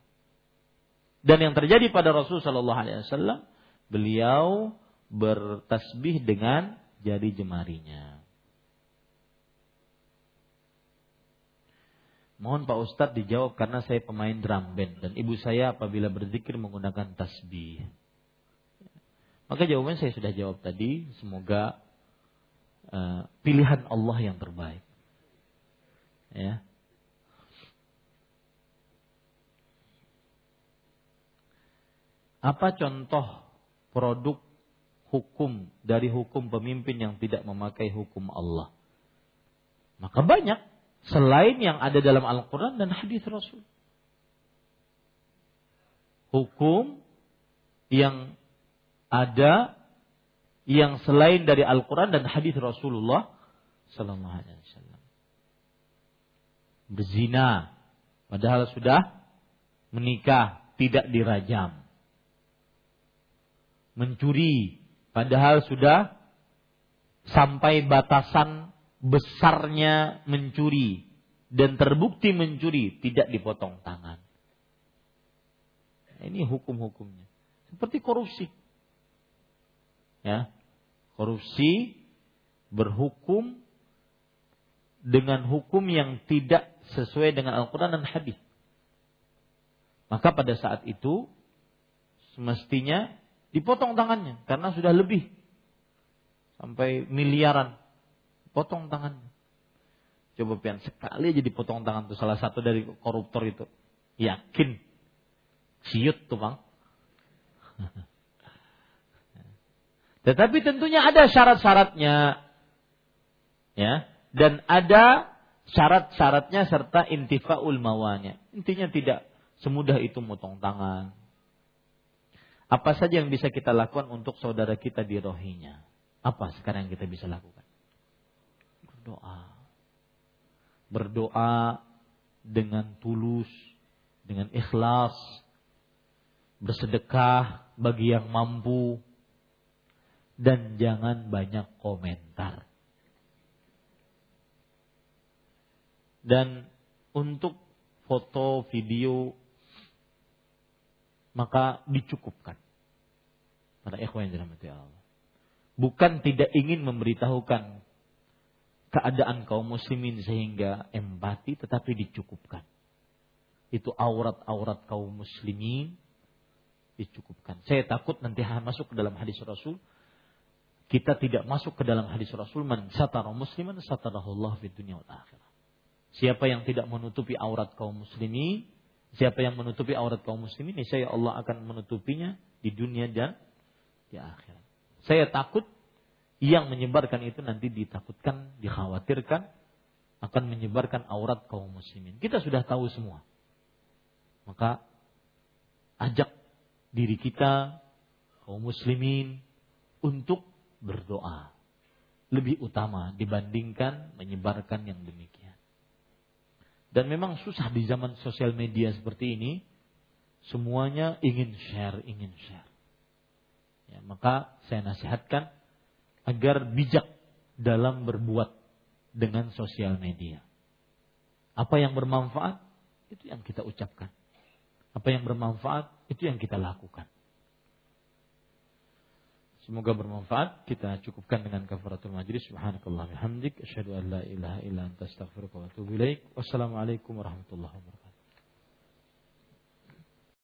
Dan yang terjadi pada Rasul Shallallahu Alaihi Wasallam, beliau bertasbih dengan jari jemarinya. Mohon Pak Ustadz dijawab karena saya pemain drum band dan ibu saya apabila berzikir menggunakan tasbih. Maka jawabannya saya sudah jawab tadi. Semoga uh, pilihan Allah yang terbaik. Ya. Apa contoh produk hukum dari hukum pemimpin yang tidak memakai hukum Allah? Maka banyak selain yang ada dalam Al-Quran dan hadis Rasul. Hukum yang ada yang selain dari Al-Quran dan hadis Rasulullah Sallallahu Alaihi Wasallam. Berzina, padahal sudah menikah, tidak dirajam mencuri padahal sudah sampai batasan besarnya mencuri dan terbukti mencuri tidak dipotong tangan. Ini hukum-hukumnya. Seperti korupsi. Ya. Korupsi berhukum dengan hukum yang tidak sesuai dengan Al-Quran dan hadis. Maka pada saat itu semestinya dipotong tangannya karena sudah lebih sampai miliaran potong tangannya. Coba pian sekali aja dipotong tangan tuh salah satu dari koruptor itu. Yakin? Siut tuh bang. Tetapi tentunya ada syarat-syaratnya. Ya. Dan ada syarat-syaratnya serta intifaul mawanya intinya tidak semudah itu motong tangan. Apa saja yang bisa kita lakukan untuk saudara kita di rohinya? Apa sekarang yang kita bisa lakukan? berdoa. Berdoa dengan tulus, dengan ikhlas, bersedekah bagi yang mampu, dan jangan banyak komentar. Dan untuk foto, video, maka dicukupkan. Pada ikhwan yang dirahmati Allah. Bukan tidak ingin memberitahukan keadaan kaum muslimin sehingga empati, tetapi dicukupkan. Itu aurat-aurat kaum muslimin dicukupkan. Saya takut nanti masuk ke dalam hadis Rasul, kita tidak masuk ke dalam hadis Rasul man satara musliman satarahullah fid dunya wal akhirah. Siapa yang tidak menutupi aurat kaum muslimin, siapa yang menutupi aurat kaum muslimin, saya Allah akan menutupinya di dunia dan di akhirat. Saya takut yang menyebarkan itu nanti ditakutkan, dikhawatirkan akan menyebarkan aurat kaum muslimin. Kita sudah tahu semua. Maka ajak diri kita kaum muslimin untuk berdoa lebih utama dibandingkan menyebarkan yang demikian. Dan memang susah di zaman sosial media seperti ini, semuanya ingin share, ingin share. Ya, maka saya nasihatkan agar bijak dalam berbuat dengan sosial media. Apa yang bermanfaat itu yang kita ucapkan. Apa yang bermanfaat itu yang kita lakukan. Semoga bermanfaat. Kita cukupkan dengan kafaratul majlis. Subhanakallah bihamdik. Asyhadu an la ilaha illa anta astaghfiruka wa atubu. Wassalamualaikum warahmatullahi wabarakatuh.